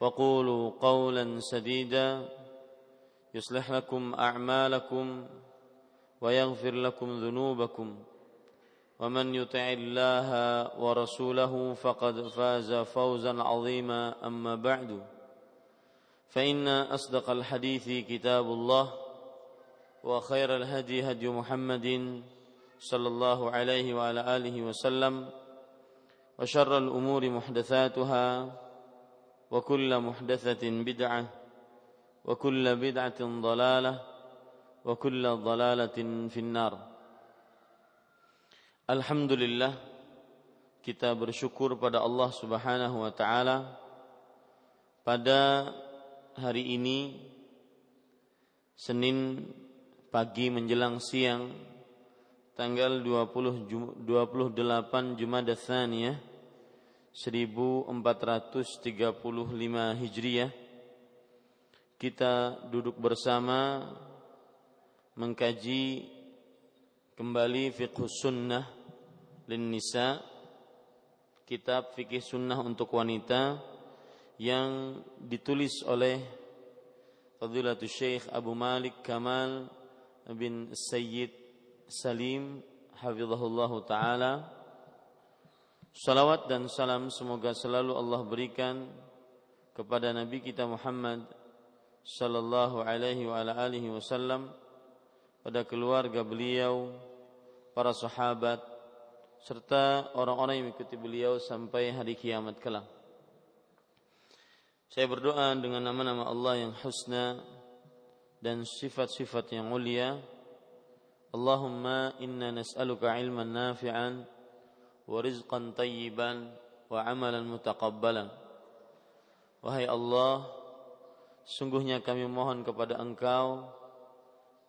وقولوا قولا سديدا. يصلح لكم أعمالكم ويغفر لكم ذنوبكم. ومن يطع الله ورسوله فقد فاز فوزا عظيما. أما بعد فإن أصدق الحديث كتاب الله وخير الهدي هدي محمد صلى الله عليه وعلى آله وسلم وشر الأمور محدثاتها وكل محدثه بدعه وكل بدعه ضلاله وكل ضلاله في النار Alhamdulillah kita bersyukur pada Allah Subhanahu wa taala pada hari ini Senin pagi menjelang siang tanggal 20 28 Jumada Tsaniyah 1435 Hijriah kita duduk bersama mengkaji kembali fiqh sunnah lin nisa kitab fikih sunnah untuk wanita yang ditulis oleh Fadilatul Syekh Abu Malik Kamal bin Sayyid Salim hafizahullah taala Salawat dan salam semoga selalu Allah berikan kepada Nabi kita Muhammad sallallahu alaihi wa ala alihi wasallam pada keluarga beliau, para sahabat serta orang-orang yang mengikuti beliau sampai hari kiamat kelak. Saya berdoa dengan nama-nama Allah yang husna dan sifat-sifat yang mulia. Allahumma inna nas'aluka ilman nafi'an tayyiban wa amalan mutaqabbalan. Wahai Allah, sungguhnya kami mohon kepada Engkau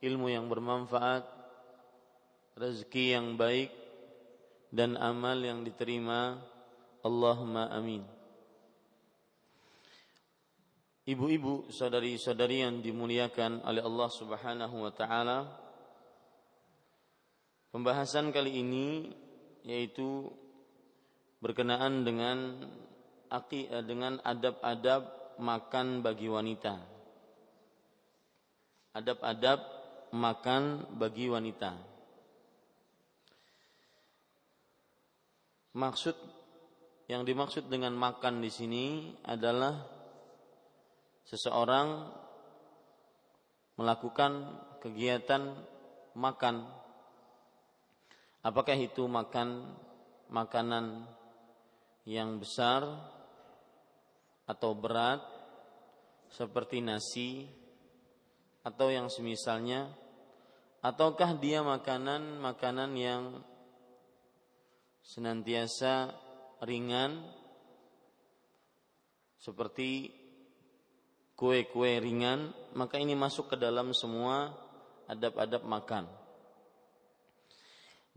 ilmu yang bermanfaat, rezeki yang baik dan amal yang diterima. Allahumma amin. Ibu-ibu, saudari-saudari yang dimuliakan oleh Allah Subhanahu wa taala. Pembahasan kali ini yaitu berkenaan dengan dengan adab-adab makan bagi wanita. Adab-adab makan bagi wanita. Maksud yang dimaksud dengan makan di sini adalah seseorang melakukan kegiatan makan. Apakah itu makan makanan yang besar atau berat seperti nasi atau yang semisalnya? Ataukah dia makanan-makanan yang senantiasa ringan seperti kue-kue ringan? Maka ini masuk ke dalam semua adab-adab makan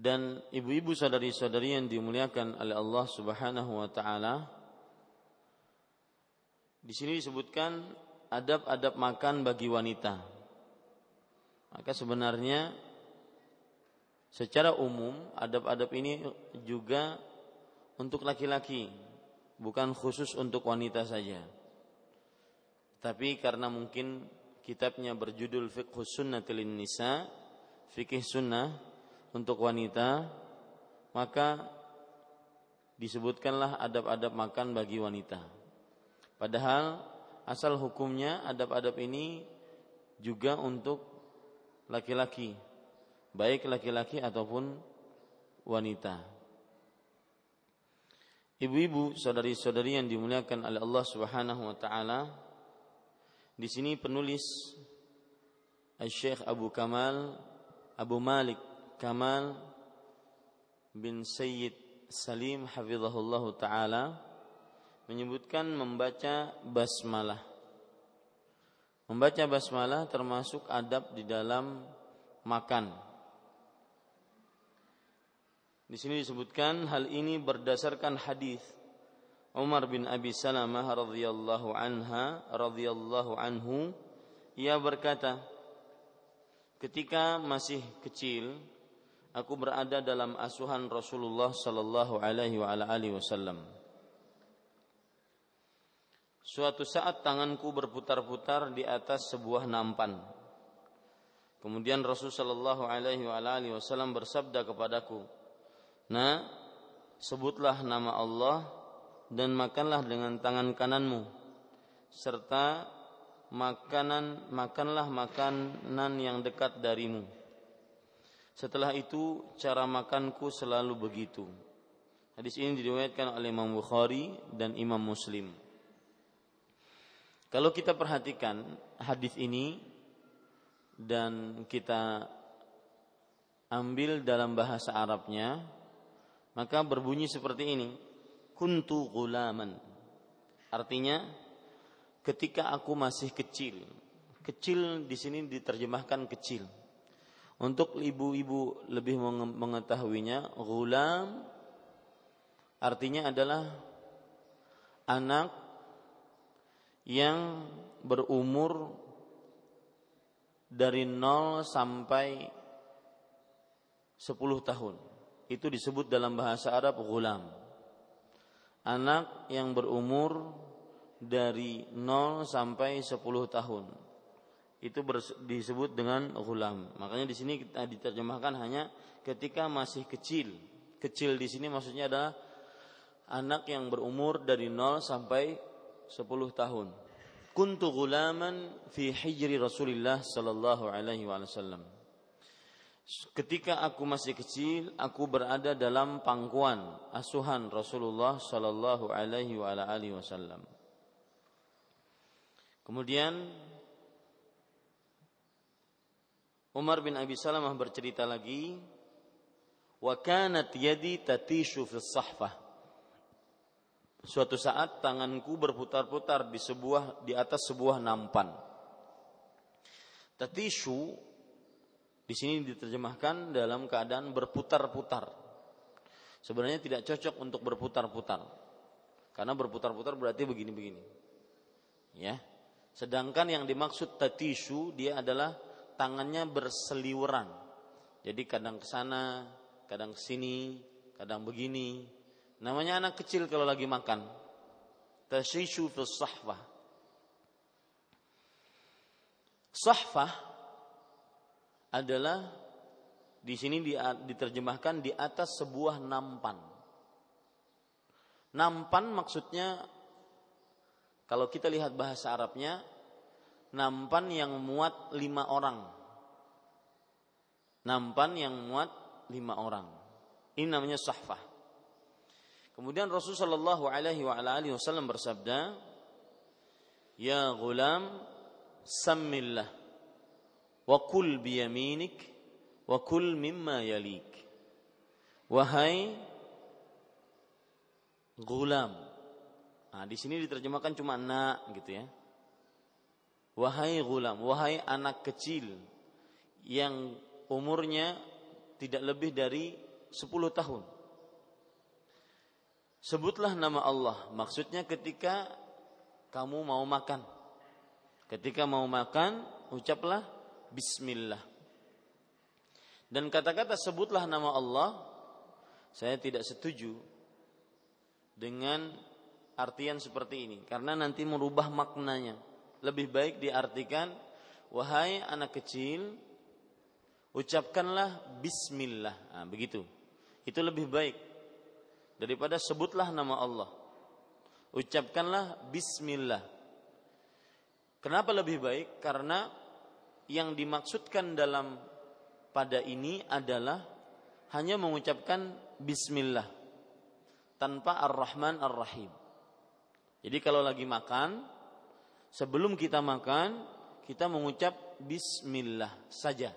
dan ibu-ibu saudari-saudari yang dimuliakan oleh Allah Subhanahu wa taala di sini disebutkan adab-adab makan bagi wanita. Maka sebenarnya secara umum adab-adab ini juga untuk laki-laki, bukan khusus untuk wanita saja. Tapi karena mungkin kitabnya berjudul Fiqh Sunnatil Nisa, fikih sunnah untuk wanita, maka disebutkanlah adab-adab makan bagi wanita. Padahal asal hukumnya adab-adab ini juga untuk laki-laki, baik laki-laki ataupun wanita. Ibu-ibu, saudari-saudari yang dimuliakan oleh Allah Subhanahu wa taala, di sini penulis Syekh Abu Kamal Abu Malik Kamal bin Sayyid Salim hafizahullah taala menyebutkan membaca basmalah. Membaca basmalah termasuk adab di dalam makan. Di sini disebutkan hal ini berdasarkan hadis Umar bin Abi Salamah radhiyallahu anha radhiyallahu anhu ia berkata ketika masih kecil aku berada dalam asuhan Rasulullah sallallahu alaihi wa alihi wasallam Suatu saat tanganku berputar-putar di atas sebuah nampan. Kemudian Rasulullah Shallallahu Alaihi Wasallam bersabda kepadaku, Nah, sebutlah nama Allah dan makanlah dengan tangan kananmu, serta makanan makanlah makanan yang dekat darimu. Setelah itu cara makanku selalu begitu. Hadis ini diriwayatkan oleh Imam Bukhari dan Imam Muslim. Kalau kita perhatikan hadis ini dan kita ambil dalam bahasa Arabnya, maka berbunyi seperti ini: kuntu gulaman. Artinya ketika aku masih kecil. Kecil di sini diterjemahkan kecil. Untuk ibu-ibu lebih mengetahuinya, gulam artinya adalah anak yang berumur dari 0 sampai 10 tahun. Itu disebut dalam bahasa Arab gulam. Anak yang berumur dari 0 sampai 10 tahun. Itu disebut dengan gulam. Makanya di sini kita diterjemahkan hanya ketika masih kecil. Kecil di sini maksudnya adalah anak yang berumur dari 0 sampai 10 tahun. Kuntu gulaman fi hijri Rasulullah sallallahu alaihi wasallam. Ketika aku masih kecil, aku berada dalam pangkuan asuhan Rasulullah sallallahu alaihi wasallam. Kemudian Umar bin Abi Salamah bercerita lagi, "Wa kanat yadi tatishu fi sahfah." Suatu saat tanganku berputar-putar di sebuah di atas sebuah nampan. Tatisu di sini diterjemahkan dalam keadaan berputar-putar. Sebenarnya tidak cocok untuk berputar-putar. Karena berputar-putar berarti begini-begini. Ya. Sedangkan yang dimaksud tatisu dia adalah tangannya berseliweran. Jadi kadang ke sana, kadang ke sini, kadang begini, Namanya anak kecil kalau lagi makan. Tashishu fi sahfah. Sahfah adalah di sini diterjemahkan di atas sebuah nampan. Nampan maksudnya kalau kita lihat bahasa Arabnya nampan yang muat lima orang. Nampan yang muat lima orang. Ini namanya sahfah. Kemudian Rasulullah Shallallahu Alaihi Wasallam bersabda, Ya gulam, sammillah, wa kul biyaminik, wa kul mimma yalik. Wahai gulam. Nah, di sini diterjemahkan cuma nak gitu ya. Wahai gulam, wahai anak kecil yang umurnya tidak lebih dari 10 tahun Sebutlah nama Allah. Maksudnya ketika kamu mau makan. Ketika mau makan, ucaplah bismillah. Dan kata-kata sebutlah nama Allah, saya tidak setuju dengan artian seperti ini karena nanti merubah maknanya. Lebih baik diartikan wahai anak kecil ucapkanlah bismillah. Nah, begitu. Itu lebih baik daripada sebutlah nama Allah. Ucapkanlah bismillah. Kenapa lebih baik? Karena yang dimaksudkan dalam pada ini adalah hanya mengucapkan bismillah tanpa ar-Rahman ar-Rahim. Jadi kalau lagi makan, sebelum kita makan, kita mengucap bismillah saja.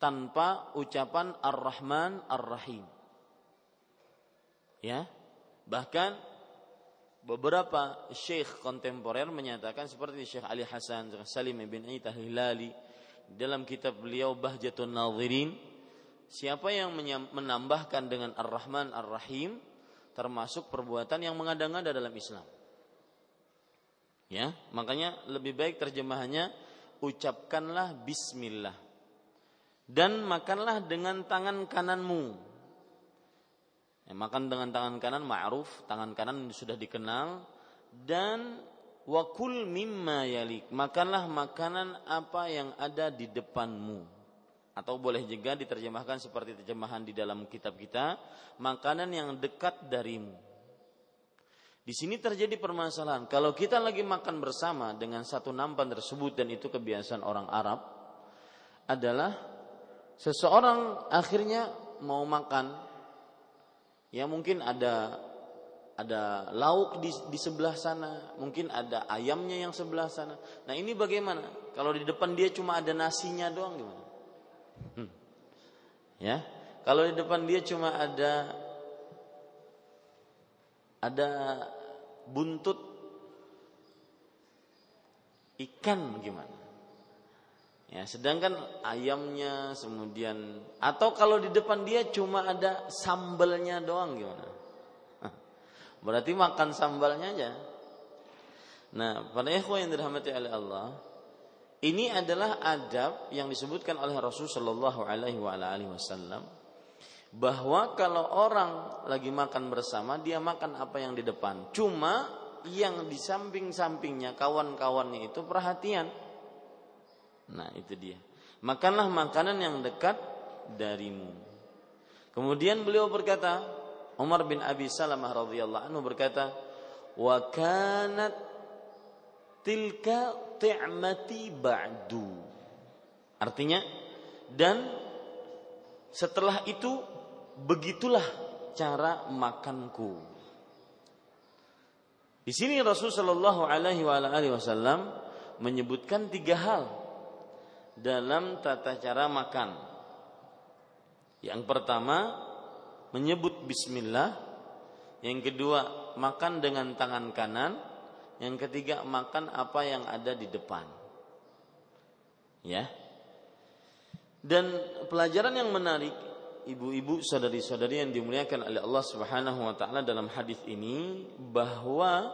Tanpa ucapan ar-Rahman ar-Rahim. Ya. Bahkan beberapa syekh kontemporer menyatakan seperti Syekh Ali Hasan, Salim bin Aitah Hilali dalam kitab beliau Bahjatun Nadhirin siapa yang menambahkan dengan Ar-Rahman Ar-Rahim termasuk perbuatan yang mengada-ngada dalam Islam. Ya, makanya lebih baik terjemahannya ucapkanlah bismillah dan makanlah dengan tangan kananmu. Ya, makan dengan tangan kanan ma'ruf, tangan kanan sudah dikenal dan wakul mimma yalik. Makanlah makanan apa yang ada di depanmu atau boleh juga diterjemahkan seperti terjemahan di dalam kitab kita, makanan yang dekat darimu. Di sini terjadi permasalahan. Kalau kita lagi makan bersama dengan satu nampan tersebut dan itu kebiasaan orang Arab adalah seseorang akhirnya mau makan ya mungkin ada ada lauk di, di sebelah sana, mungkin ada ayamnya yang sebelah sana. Nah ini bagaimana? Kalau di depan dia cuma ada nasinya doang gimana? Hmm. Ya, kalau di depan dia cuma ada ada buntut ikan gimana? Ya, sedangkan ayamnya kemudian atau kalau di depan dia cuma ada sambalnya doang gimana? Berarti makan sambalnya aja. Nah, pada ikhwan yang dirahmati oleh Allah, ini adalah adab yang disebutkan oleh Rasul Shallallahu Alaihi Wasallam bahwa kalau orang lagi makan bersama dia makan apa yang di depan. Cuma yang di samping-sampingnya kawan-kawannya itu perhatian. Nah itu dia. Makanlah makanan yang dekat darimu. Kemudian beliau berkata, Umar bin Abi Salamah radhiyallahu anhu berkata, wa kanat tilka ti'mati ba'du. Artinya dan setelah itu begitulah cara makanku. Di sini Rasulullah Shallallahu Alaihi Wasallam menyebutkan tiga hal dalam tata cara makan. Yang pertama menyebut Bismillah, yang kedua makan dengan tangan kanan, yang ketiga makan apa yang ada di depan. Ya. Dan pelajaran yang menarik ibu-ibu saudari-saudari yang dimuliakan oleh Allah Subhanahu wa taala dalam hadis ini bahwa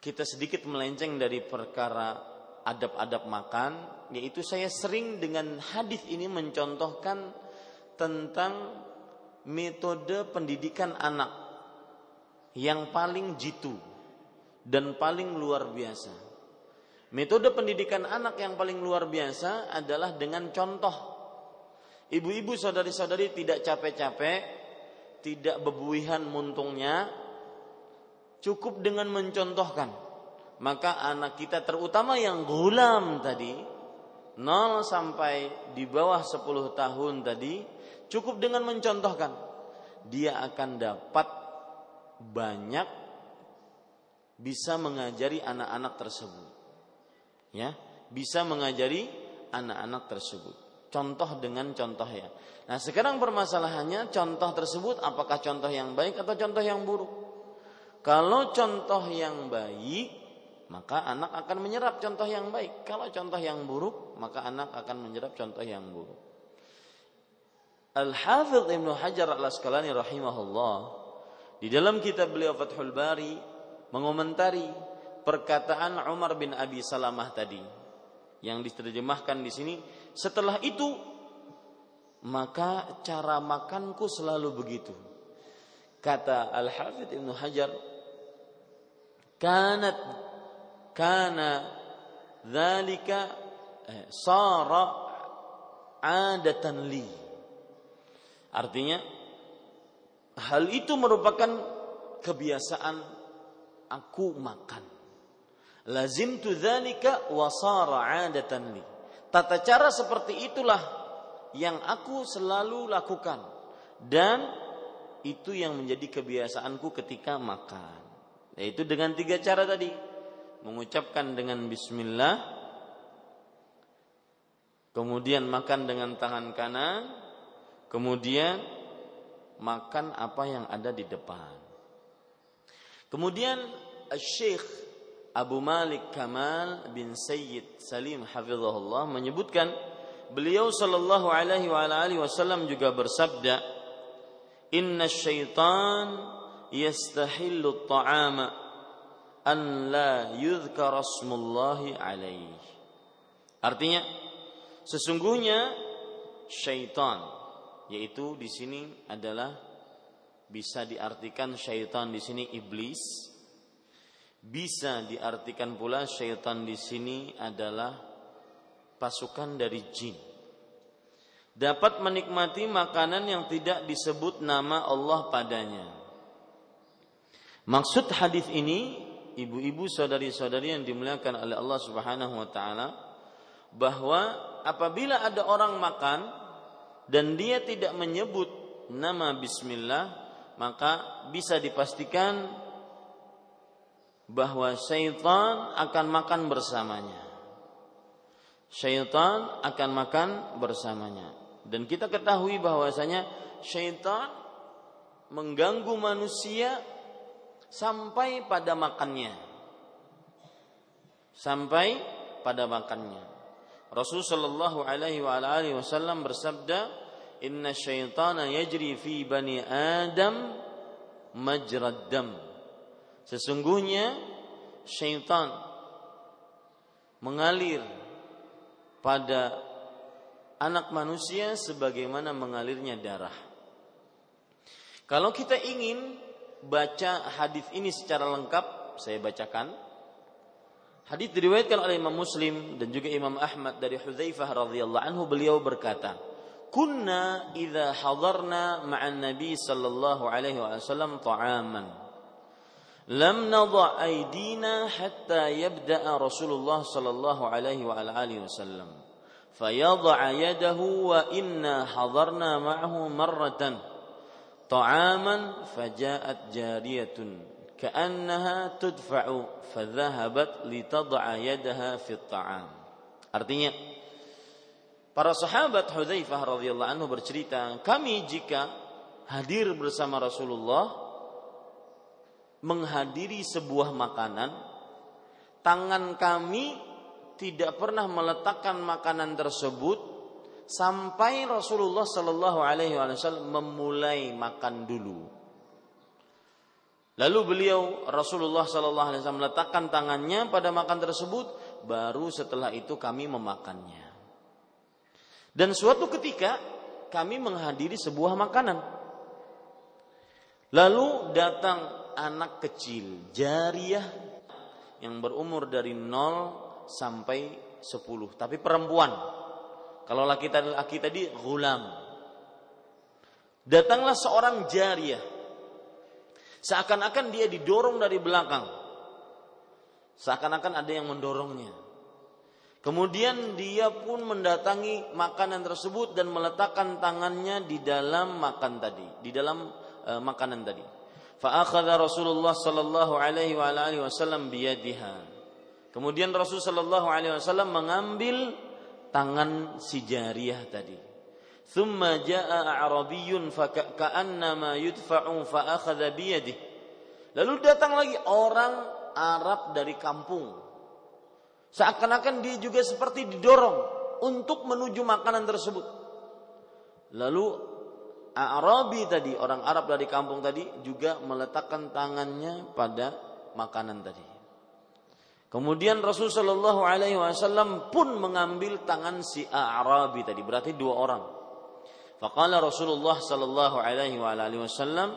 kita sedikit melenceng dari perkara adab-adab makan yaitu saya sering dengan hadis ini mencontohkan tentang metode pendidikan anak yang paling jitu dan paling luar biasa. Metode pendidikan anak yang paling luar biasa adalah dengan contoh. Ibu-ibu saudari-saudari tidak capek-capek, tidak bebuihan muntungnya, cukup dengan mencontohkan. Maka anak kita terutama yang gulam tadi, 0 sampai di bawah 10 tahun tadi, cukup dengan mencontohkan. Dia akan dapat banyak bisa mengajari anak-anak tersebut. Ya, bisa mengajari anak-anak tersebut. Contoh dengan contoh ya. Nah, sekarang permasalahannya contoh tersebut apakah contoh yang baik atau contoh yang buruk? Kalau contoh yang baik, maka anak akan menyerap contoh yang baik. Kalau contoh yang buruk, maka anak akan menyerap contoh yang buruk. Al-Hafidh Ibnu Hajar Al-Asqalani rahimahullah di dalam kitab beliau Fathul Bari mengomentari perkataan Umar bin Abi Salamah tadi yang diterjemahkan di sini setelah itu maka cara makanku selalu begitu kata Al Hafidh Ibnu Hajar kanat kana dzalika eh, sara adatan li artinya Hal itu merupakan kebiasaan aku makan. Lazimtu dzalika wa sara 'adatan li. Tata cara seperti itulah yang aku selalu lakukan dan itu yang menjadi kebiasaanku ketika makan. Yaitu dengan tiga cara tadi. Mengucapkan dengan bismillah, kemudian makan dengan tangan kanan, kemudian makan apa yang ada di depan. Kemudian Syekh Abu Malik Kamal bin Sayyid Salim hafizahullah menyebutkan beliau sallallahu alaihi wa alihi wasallam juga bersabda inna syaitan yastahillu at-ta'ama an la yudhkar asmullahi alaihi. Artinya sesungguhnya syaitan yaitu di sini adalah bisa diartikan syaitan di sini iblis bisa diartikan pula syaitan di sini adalah pasukan dari jin. Dapat menikmati makanan yang tidak disebut nama Allah padanya. Maksud hadis ini, ibu-ibu saudari-saudari yang dimuliakan oleh Allah Subhanahu wa taala, bahwa apabila ada orang makan dan dia tidak menyebut nama bismillah, maka bisa dipastikan bahwa syaitan akan makan bersamanya. Syaitan akan makan bersamanya. Dan kita ketahui bahwasanya syaitan mengganggu manusia sampai pada makannya. Sampai pada makannya. Rasul sallallahu alaihi wa alihi wasallam bersabda, "Inna syaitana yajri fi bani Adam majrad dam." Sesungguhnya syaitan mengalir pada anak manusia sebagaimana mengalirnya darah. Kalau kita ingin baca hadis ini secara lengkap, saya bacakan. Hadis diriwayatkan oleh Imam Muslim dan juga Imam Ahmad dari Hudzaifah radhiyallahu anhu beliau berkata, "Kunna idza hadarna ma'an Nabi sallallahu alaihi wasallam ta'aman." لم نضع أيدينا حتى يبدأ رسول الله صلى الله عليه وعلى آله وسلم. فيضع يده وإنا حضرنا معه مرة طعاما فجاءت جارية كأنها تدفع فذهبت لتضع يدها في الطعام. Artinya para sahabat Hudzaifah radhiyallahu anhu bercerita kami jika hadir bersama Rasulullah menghadiri sebuah makanan, tangan kami tidak pernah meletakkan makanan tersebut sampai Rasulullah Shallallahu Alaihi Wasallam memulai makan dulu. Lalu beliau Rasulullah Shallallahu Alaihi Wasallam meletakkan tangannya pada makan tersebut, baru setelah itu kami memakannya. Dan suatu ketika kami menghadiri sebuah makanan. Lalu datang anak kecil jariah yang berumur dari 0 sampai 10 tapi perempuan. Kalau laki tadi laki tadi gulam datanglah seorang jariah. Seakan-akan dia didorong dari belakang. Seakan-akan ada yang mendorongnya. Kemudian dia pun mendatangi makanan tersebut dan meletakkan tangannya di dalam makan tadi di dalam e, makanan tadi Fa'akhadha Rasulullah sallallahu alaihi wa alihi wasallam biyadiha. Kemudian Rasul sallallahu alaihi wasallam mengambil tangan si jariyah tadi. Thumma jaa a'rabiyyun faka'annama yudfa'u fa'akhadha biyadih. Lalu datang lagi orang Arab dari kampung. Seakan-akan dia juga seperti didorong untuk menuju makanan tersebut. Lalu Arabi tadi, orang Arab dari kampung tadi juga meletakkan tangannya pada makanan tadi. Kemudian Rasul Shallallahu Alaihi Wasallam pun mengambil tangan si Arabi tadi, berarti dua orang. Faqala Rasulullah Shallallahu Alaihi Wasallam,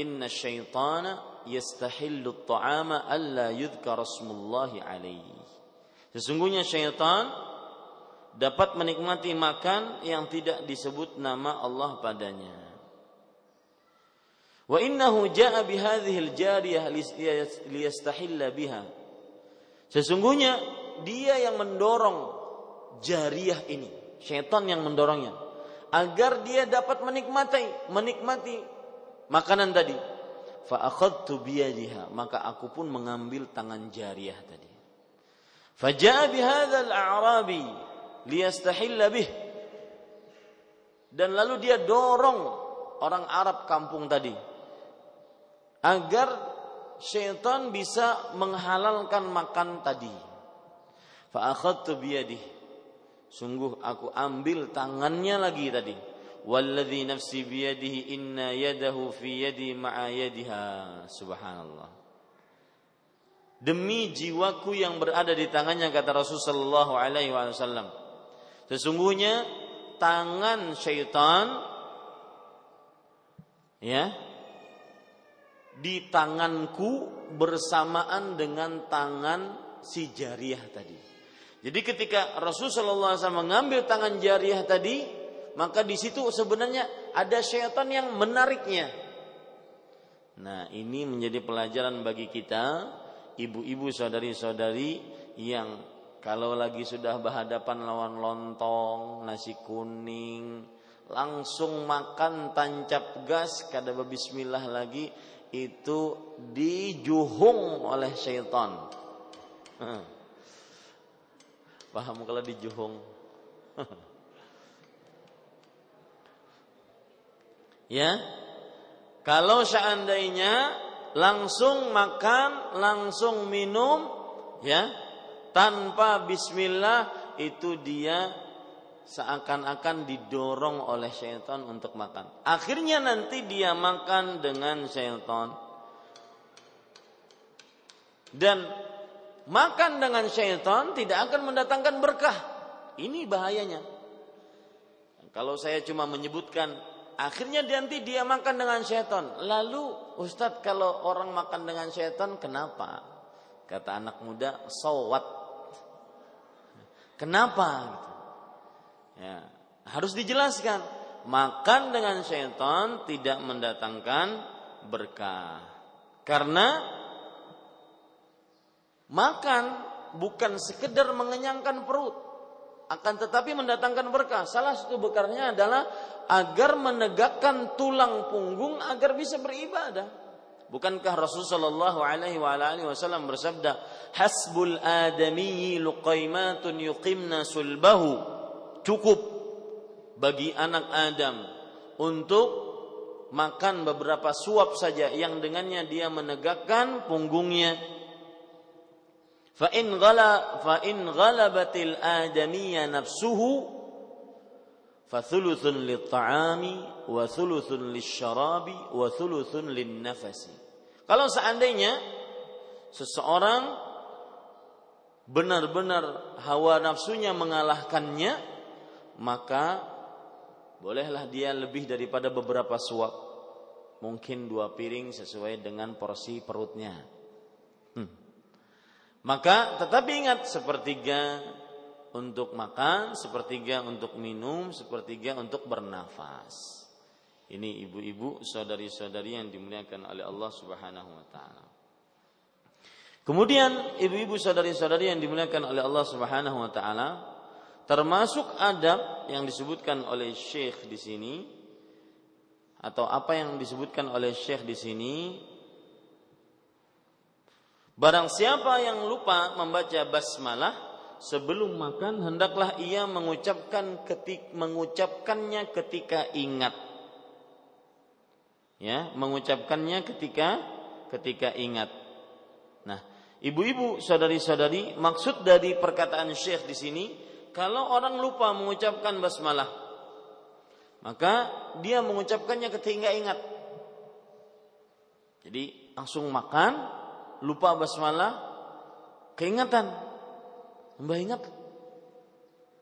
Inna syaitana yastahillu at-ta'ama alla yudhkar rasmullahi alaihi. Sesungguhnya syaitan dapat menikmati makan yang tidak disebut nama Allah padanya. Wa innahu jaa bihadhihi al-jariyah liyastahilla biha. Sesungguhnya dia yang mendorong jariah ini, setan yang mendorongnya agar dia dapat menikmati menikmati makanan tadi. Fa akhadtu biyadiha, maka aku pun mengambil tangan jariah tadi. Faja'a bihadzal a'rabi liyastahilla bih. Dan lalu dia dorong orang Arab kampung tadi agar syaitan bisa menghalalkan makan tadi. Fa akhadtu. Sungguh aku ambil tangannya lagi tadi. Walladzi nafsi biyadihi inna yadahu fi yadi ma'a yadiha. Subhanallah. Demi jiwaku yang berada di tangannya kata Rasulullah sallallahu alaihi wasallam. Sesungguhnya tangan syaitan ya di tanganku bersamaan dengan tangan si jariah tadi. Jadi ketika Rasulullah SAW mengambil tangan jariah tadi, maka di situ sebenarnya ada syaitan yang menariknya. Nah ini menjadi pelajaran bagi kita, ibu-ibu saudari-saudari yang kalau lagi sudah berhadapan lawan lontong, nasi kuning, langsung makan tancap gas, kada bismillah lagi, itu dijuhung oleh syaitan. Paham kalau dijuhung? ya. Kalau seandainya langsung makan, langsung minum, ya, tanpa bismillah itu dia seakan-akan didorong oleh syaitan untuk makan. Akhirnya nanti dia makan dengan syaitan. Dan makan dengan syaitan tidak akan mendatangkan berkah. Ini bahayanya. Kalau saya cuma menyebutkan akhirnya nanti dia makan dengan syaitan. Lalu Ustadz kalau orang makan dengan syaitan kenapa? Kata anak muda, sowat. Kenapa? Ya, harus dijelaskan. Makan dengan syaitan tidak mendatangkan berkah. Karena makan bukan sekedar mengenyangkan perut, akan tetapi mendatangkan berkah. Salah satu berkahnya adalah agar menegakkan tulang punggung agar bisa beribadah. Bukankah Rasulullah Shallallahu Alaihi Wasallam bersabda, "Hasbul adami luqaimatun yuqimna sulbahu." cukup bagi anak Adam untuk makan beberapa suap saja yang dengannya dia menegakkan punggungnya. Fa in ghala fa in ghalabatil adamiyya nafsuhu wa thuluthun lisyarabi wa thuluthun lin-nafasi. Kalau seandainya seseorang benar-benar hawa nafsunya mengalahkannya, maka bolehlah dia lebih daripada beberapa suap. Mungkin dua piring sesuai dengan porsi perutnya. Hmm. Maka tetapi ingat sepertiga untuk makan, sepertiga untuk minum, sepertiga untuk bernafas. Ini ibu-ibu, saudari-saudari yang dimuliakan oleh Allah Subhanahu wa taala. Kemudian ibu-ibu saudari-saudari yang dimuliakan oleh Allah Subhanahu wa taala, termasuk adab yang disebutkan oleh Syekh di sini atau apa yang disebutkan oleh Syekh di sini barang siapa yang lupa membaca basmalah sebelum makan hendaklah ia mengucapkan ketik mengucapkannya ketika ingat ya mengucapkannya ketika ketika ingat nah ibu-ibu saudari-saudari maksud dari perkataan Syekh di sini kalau orang lupa mengucapkan basmalah, maka dia mengucapkannya ketika ingat. Jadi langsung makan, lupa basmalah, keingatan. Mbak ingat.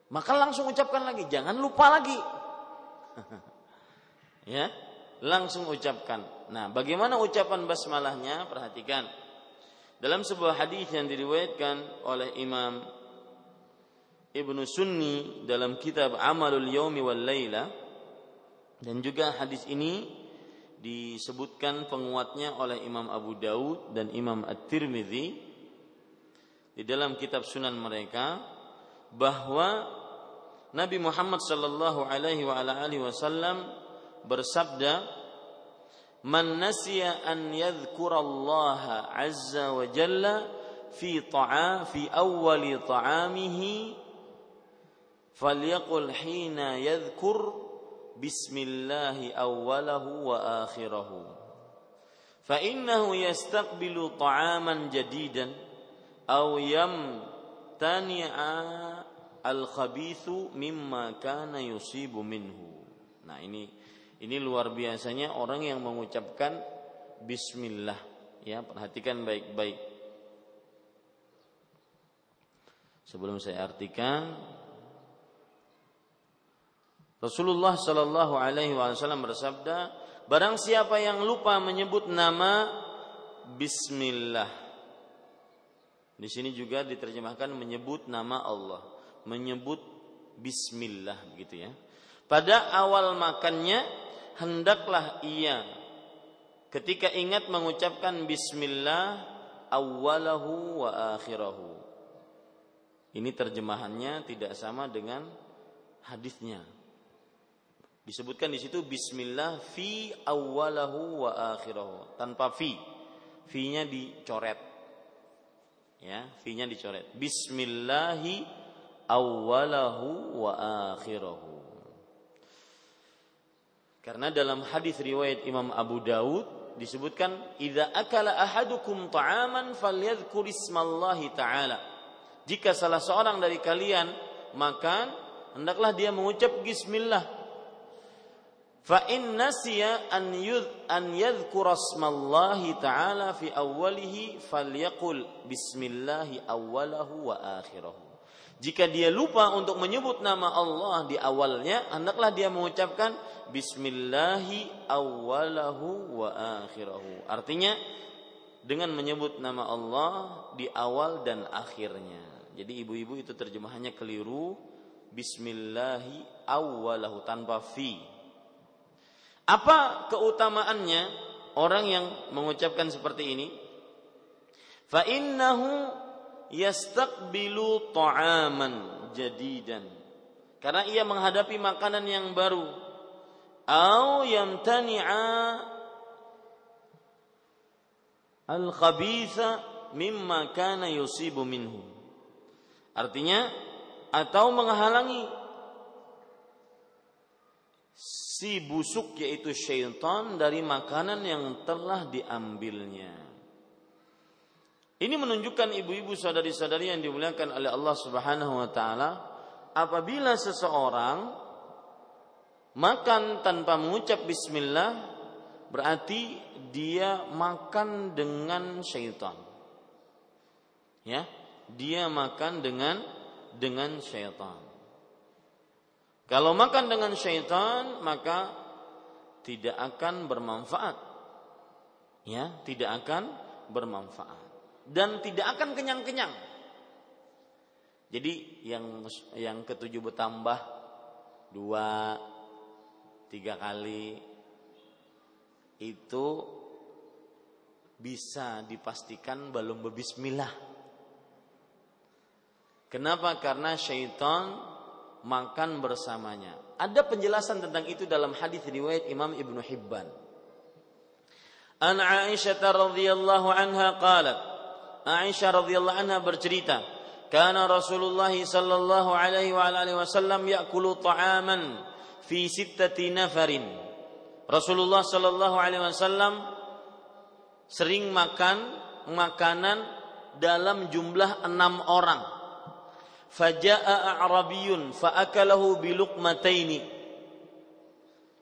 Maka langsung ucapkan lagi, jangan lupa lagi. ya, langsung ucapkan. Nah, bagaimana ucapan basmalahnya? Perhatikan. Dalam sebuah hadis yang diriwayatkan oleh Imam Ibnu Sunni dalam kitab Amalul Yaumi wal Laila dan juga hadis ini disebutkan penguatnya oleh Imam Abu Daud dan Imam At-Tirmidzi di dalam kitab sunan mereka bahwa Nabi Muhammad sallallahu alaihi wasallam bersabda man nasiya an yadhkura Allah azza wa jalla fi ta'a fi awwali ta'amihi falyaqul hina yadhkur bismillah awwalahu wa akhirahu fa innahu yastaqbilu ta'aman jadidan aw yamtani'a al-khabithu mimma kana yusibu minhu. Nah, ini ini luar biasanya orang yang mengucapkan bismillah ya, perhatikan baik-baik. Sebelum saya artikan Rasulullah Shallallahu alaihi wasallam bersabda, barang siapa yang lupa menyebut nama bismillah di sini juga diterjemahkan menyebut nama Allah, menyebut bismillah begitu ya. Pada awal makannya hendaklah ia ketika ingat mengucapkan bismillah awalahu wa akhirahu. Ini terjemahannya tidak sama dengan hadisnya. Disebutkan di situ bismillah fi awalahu wa akhirahu tanpa fi. Fi-nya dicoret ya fi-nya dicoret bismillahi awwalahu wa akhirahu karena dalam hadis riwayat Imam Abu Daud disebutkan idza akala ahadukum ta'aman falyadhkur ismallahi ta'ala. Jika salah seorang dari kalian makan hendaklah dia mengucap bismillah. Fa in nasiya an yud an yadhkura asmallahi ta'ala fi awwalihi falyaqul bismillahi awwalahu wa akhirahu jika dia lupa untuk menyebut nama Allah di awalnya hendaklah dia mengucapkan bismillahi awwalahu wa akhirahu. Artinya dengan menyebut nama Allah di awal dan akhirnya. Jadi ibu-ibu itu terjemahannya keliru. Bismillahi awwalahu tanpa fi apa keutamaannya orang yang mengucapkan seperti ini? Fa innahu yastaqbilu ta'aman jadidan. Karena ia menghadapi makanan yang baru. Au yamtani'a al-khabitha mimma kana yusibu minhu. Artinya atau menghalangi si busuk yaitu syaitan dari makanan yang telah diambilnya. Ini menunjukkan ibu-ibu saudari-saudari yang dimuliakan oleh Allah Subhanahu wa taala, apabila seseorang makan tanpa mengucap bismillah, berarti dia makan dengan syaitan. Ya, dia makan dengan dengan syaitan. Kalau makan dengan syaitan maka tidak akan bermanfaat. Ya, tidak akan bermanfaat dan tidak akan kenyang-kenyang. Jadi yang yang ketujuh bertambah dua tiga kali itu bisa dipastikan belum berbismillah. Kenapa? Karena syaitan makan bersamanya. Ada penjelasan tentang itu dalam hadis riwayat Imam Ibnu Hibban. An Aisyah radhiyallahu anha qalat Aisyah radhiyallahu anha bercerita kana Rasulullah sallallahu alaihi wa alihi wasallam ya'kulu ta'aman fi sittati nafarin. Rasulullah sallallahu alaihi wasallam sering makan makanan dalam jumlah enam orang. Faja'a a'rabiyun fa'akalahu biluqmataini.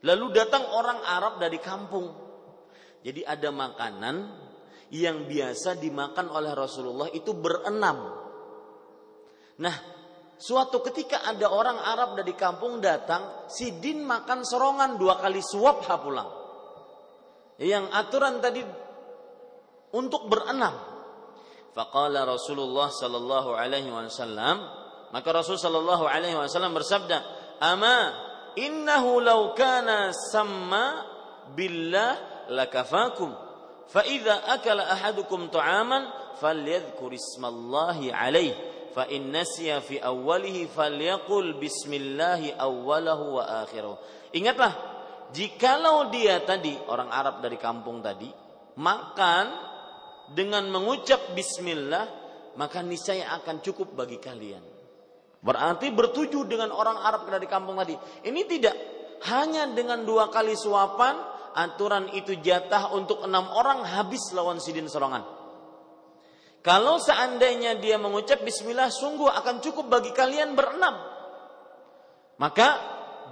Lalu datang orang Arab dari kampung. Jadi ada makanan yang biasa dimakan oleh Rasulullah itu berenam. Nah suatu ketika ada orang Arab dari kampung datang si Din makan serongan dua kali suap ha pulang. Yang aturan tadi untuk berenam. Faqala Rasulullah sallallahu alaihi wasallam maka Rasul sallallahu alaihi wasallam bersabda, "Ama innahu law kana samma billah lakafakum. Idza akala ahadukum ta'aman falyadhkur ismallahi alaih fa in nasiya fi awwalihi falyaqul bismillahi awwalahu wa akhirahu. Ingatlah, jikalau dia tadi orang Arab dari kampung tadi makan dengan mengucap bismillah, maka niscaya akan cukup bagi kalian. Berarti bertuju dengan orang Arab dari kampung tadi. Ini tidak hanya dengan dua kali suapan, aturan itu jatah untuk enam orang habis lawan sidin serongan. Kalau seandainya dia mengucap bismillah sungguh akan cukup bagi kalian berenam. Maka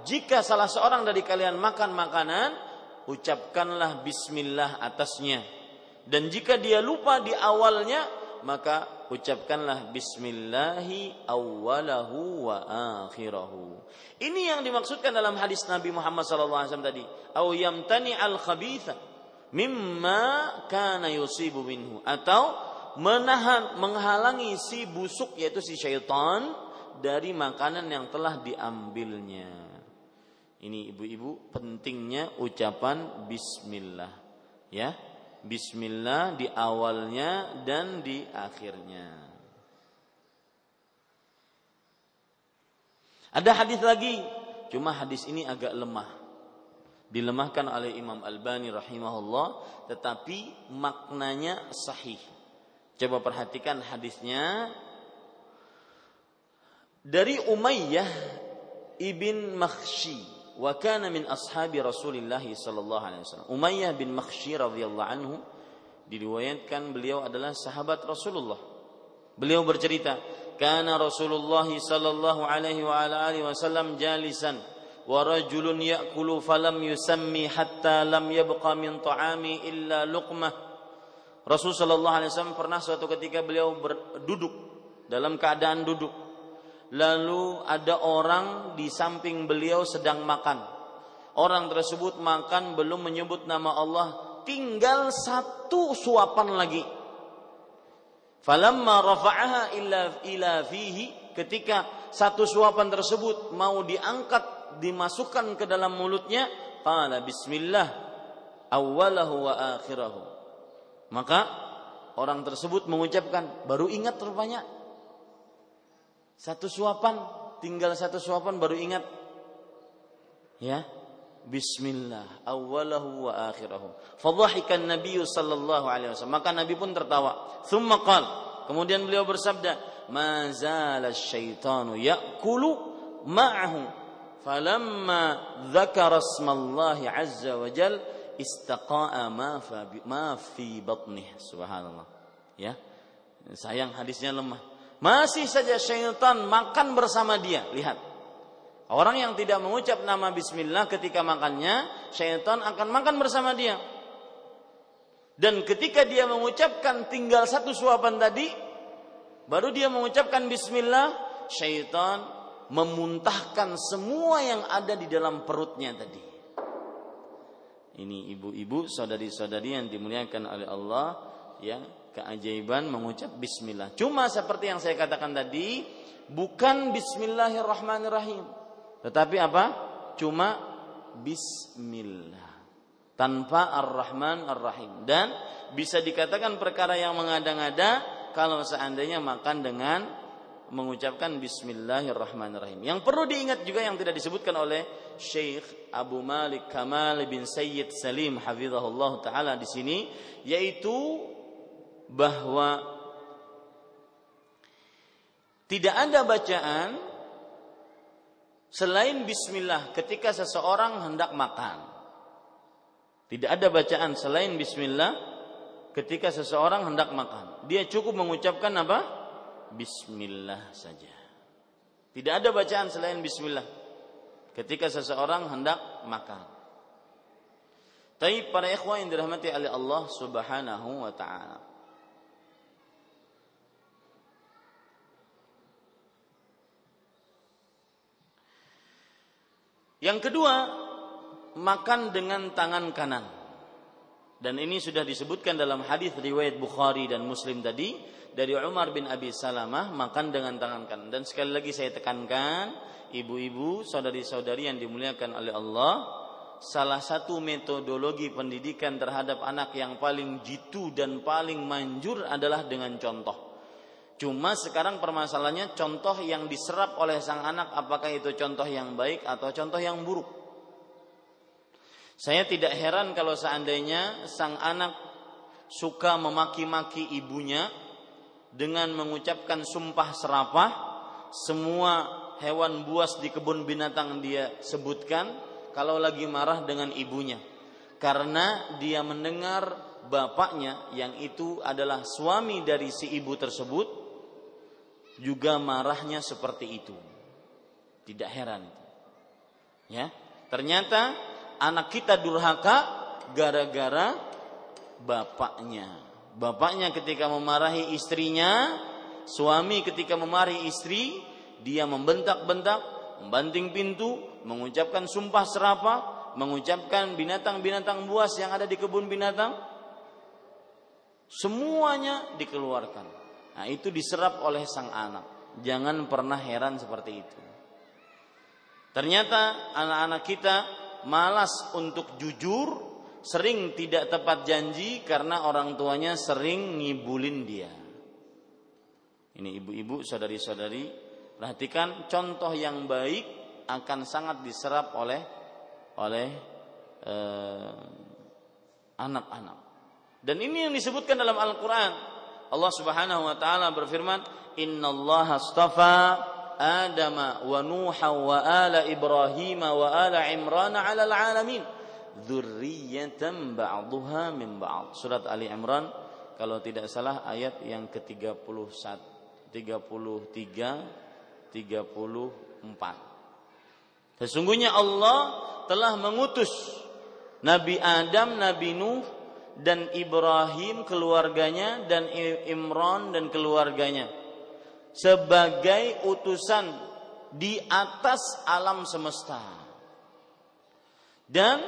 jika salah seorang dari kalian makan makanan, ucapkanlah bismillah atasnya. Dan jika dia lupa di awalnya, maka ucapkanlah bismillahi awwalahu wa akhirahu. Ini yang dimaksudkan dalam hadis Nabi Muhammad SAW tadi. Au yamtani al khabitha mimma kana yusibu minhu atau menahan menghalangi si busuk yaitu si syaitan dari makanan yang telah diambilnya. Ini ibu-ibu pentingnya ucapan bismillah ya bismillah di awalnya dan di akhirnya. Ada hadis lagi, cuma hadis ini agak lemah. Dilemahkan oleh Imam Albani rahimahullah, tetapi maknanya sahih. Coba perhatikan hadisnya. Dari Umayyah ibn Makhshi wa kana min ashabi Rasulillah sallallahu alaihi wasallam. Umayyah bin Makhshi radhiyallahu anhu diriwayatkan beliau adalah sahabat Rasulullah. Beliau bercerita, "Kana Rasulullah sallallahu alaihi wa alihi wasallam jalisan wa rajulun ya'kulu falam yusammi hatta lam yabqa min ta'ami illa luqmah." Rasul sallallahu alaihi wasallam pernah suatu ketika beliau berduduk dalam keadaan duduk lalu ada orang di samping beliau sedang makan. Orang tersebut makan belum menyebut nama Allah, tinggal satu suapan lagi. Falamma rafa'aha illa ila fihi ketika satu suapan tersebut mau diangkat dimasukkan ke dalam mulutnya, qala bismillah awwalahu wa akhirahu. Maka orang tersebut mengucapkan baru ingat rupanya satu suapan, tinggal satu suapan baru ingat. Ya. Bismillah awalahu wa akhirahu. Fadhahikan Nabi sallallahu alaihi wasallam. Maka Nabi pun tertawa. Thumma qal. Kemudian beliau bersabda, "Ma zala syaitanu ya'kulu ma'ahu." Falamma dzakara asmallahi azza wa jal istaqa'a ma fi batnih. Subhanallah. Ya. Sayang hadisnya lemah. Masih saja syaitan makan bersama dia. Lihat. Orang yang tidak mengucap nama bismillah ketika makannya, syaitan akan makan bersama dia. Dan ketika dia mengucapkan tinggal satu suapan tadi, baru dia mengucapkan bismillah, syaitan memuntahkan semua yang ada di dalam perutnya tadi. Ini ibu-ibu, saudari-saudari yang dimuliakan oleh Allah, ya keajaiban mengucap bismillah. Cuma seperti yang saya katakan tadi, bukan bismillahirrahmanirrahim. Tetapi apa? Cuma bismillah. Tanpa ar-Rahman ar-Rahim. Dan bisa dikatakan perkara yang mengada-ngada kalau seandainya makan dengan mengucapkan bismillahirrahmanirrahim. Yang perlu diingat juga yang tidak disebutkan oleh Syekh Abu Malik Kamal bin Sayyid Salim hafizahullah taala di sini yaitu bahwa tidak ada bacaan selain bismillah ketika seseorang hendak makan. Tidak ada bacaan selain bismillah ketika seseorang hendak makan. Dia cukup mengucapkan apa? Bismillah saja. Tidak ada bacaan selain bismillah ketika seseorang hendak makan. Tapi para ikhwan yang dirahmati oleh Allah Subhanahu wa taala. Yang kedua, makan dengan tangan kanan. Dan ini sudah disebutkan dalam hadis riwayat Bukhari dan Muslim tadi dari Umar bin Abi Salamah makan dengan tangan kanan. Dan sekali lagi saya tekankan, ibu-ibu, saudari-saudari yang dimuliakan oleh Allah, salah satu metodologi pendidikan terhadap anak yang paling jitu dan paling manjur adalah dengan contoh. Cuma sekarang permasalahannya contoh yang diserap oleh sang anak apakah itu contoh yang baik atau contoh yang buruk. Saya tidak heran kalau seandainya sang anak suka memaki-maki ibunya dengan mengucapkan sumpah serapah semua hewan buas di kebun binatang dia sebutkan kalau lagi marah dengan ibunya karena dia mendengar bapaknya yang itu adalah suami dari si ibu tersebut juga marahnya seperti itu. Tidak heran ya ternyata anak kita durhaka gara-gara bapaknya. Bapaknya ketika memarahi istrinya suami ketika memarahi istri dia membentak-bentak, membanting pintu, mengucapkan sumpah serapah, mengucapkan binatang-binatang buas yang ada di kebun binatang, semuanya dikeluarkan. Nah, itu diserap oleh sang anak. Jangan pernah heran seperti itu. Ternyata anak-anak kita malas untuk jujur, sering tidak tepat janji karena orang tuanya sering ngibulin dia. Ini ibu-ibu, saudari-saudari Perhatikan contoh yang baik akan sangat diserap oleh oleh eh, anak-anak. Dan ini yang disebutkan dalam Al-Qur'an. Allah Subhanahu wa taala berfirman, "Innallaha astafa Adama wa Nuha wa ala Ibrahim wa ala Imran 'ala alamin." Dzurriyyatan ba'dhuha min ba'd. Surat Ali Imran kalau tidak salah ayat yang ke-31 33 34. Sesungguhnya Allah telah mengutus Nabi Adam, Nabi Nuh dan Ibrahim keluarganya dan Imran dan keluarganya sebagai utusan di atas alam semesta. Dan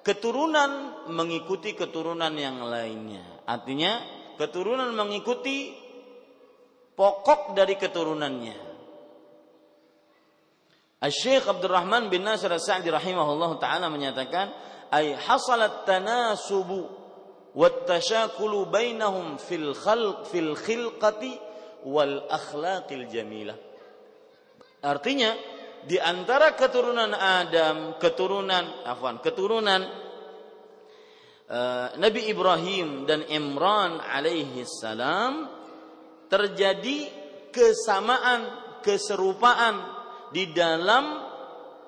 keturunan mengikuti keturunan yang lainnya. Artinya keturunan mengikuti pokok dari keturunannya. Syekh Abdurrahman bin Nasir As-Sa'di rahimahullah taala menyatakan ay hasalat tanasubu wat tashakulu bainahum fil khalq fil khilqati wal akhlaqil jamilah. Artinya di antara keturunan Adam, keturunan afwan, keturunan uh, Nabi Ibrahim dan Imran alaihi salam terjadi kesamaan, keserupaan di dalam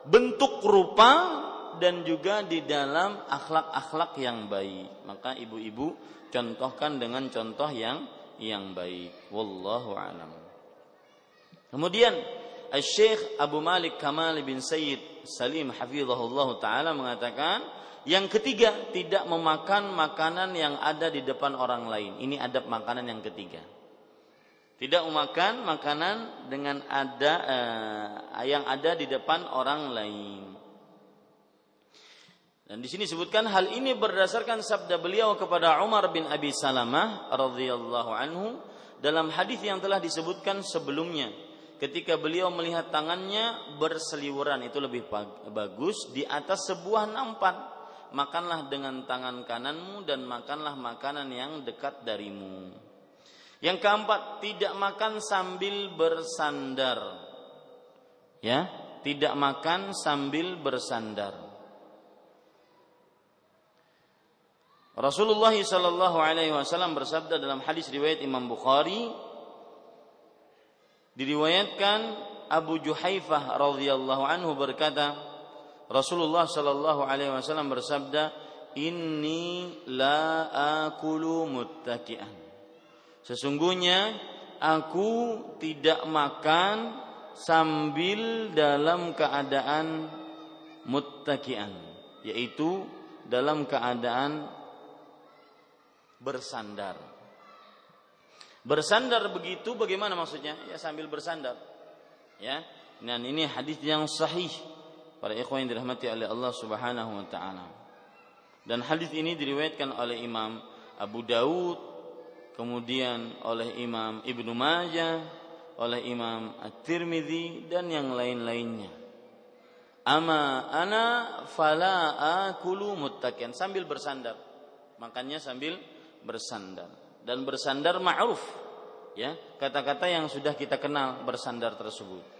bentuk rupa dan juga di dalam akhlak-akhlak yang baik. Maka ibu-ibu contohkan dengan contoh yang yang baik. Wallahu alam. Kemudian Syekh Abu Malik Kamal bin Sayyid Salim hafizahullah taala mengatakan yang ketiga tidak memakan makanan yang ada di depan orang lain. Ini adab makanan yang ketiga tidak memakan makanan dengan ada eh, yang ada di depan orang lain. Dan di sini sebutkan hal ini berdasarkan sabda beliau kepada Umar bin Abi Salamah radhiyallahu anhu dalam hadis yang telah disebutkan sebelumnya. Ketika beliau melihat tangannya berseliweran itu lebih bagus di atas sebuah nampan. Makanlah dengan tangan kananmu dan makanlah makanan yang dekat darimu. Yang keempat, tidak makan sambil bersandar. Ya, tidak makan sambil bersandar. Rasulullah sallallahu alaihi wasallam bersabda dalam hadis riwayat Imam Bukhari diriwayatkan Abu Juhaifah radhiyallahu anhu berkata Rasulullah sallallahu alaihi wasallam bersabda inni la akulu muttaki'an. Sesungguhnya aku tidak makan sambil dalam keadaan muttakian, yaitu dalam keadaan bersandar. Bersandar begitu bagaimana maksudnya? Ya sambil bersandar. Ya. Dan ini hadis yang sahih para ikhwan yang dirahmati oleh Allah Subhanahu wa taala. Dan hadis ini diriwayatkan oleh Imam Abu Daud kemudian oleh Imam Ibnu Majah, oleh Imam At-Tirmidzi dan yang lain-lainnya. ama ana fala akulu sambil bersandar makannya sambil bersandar dan bersandar ma'ruf ya kata-kata yang sudah kita kenal bersandar tersebut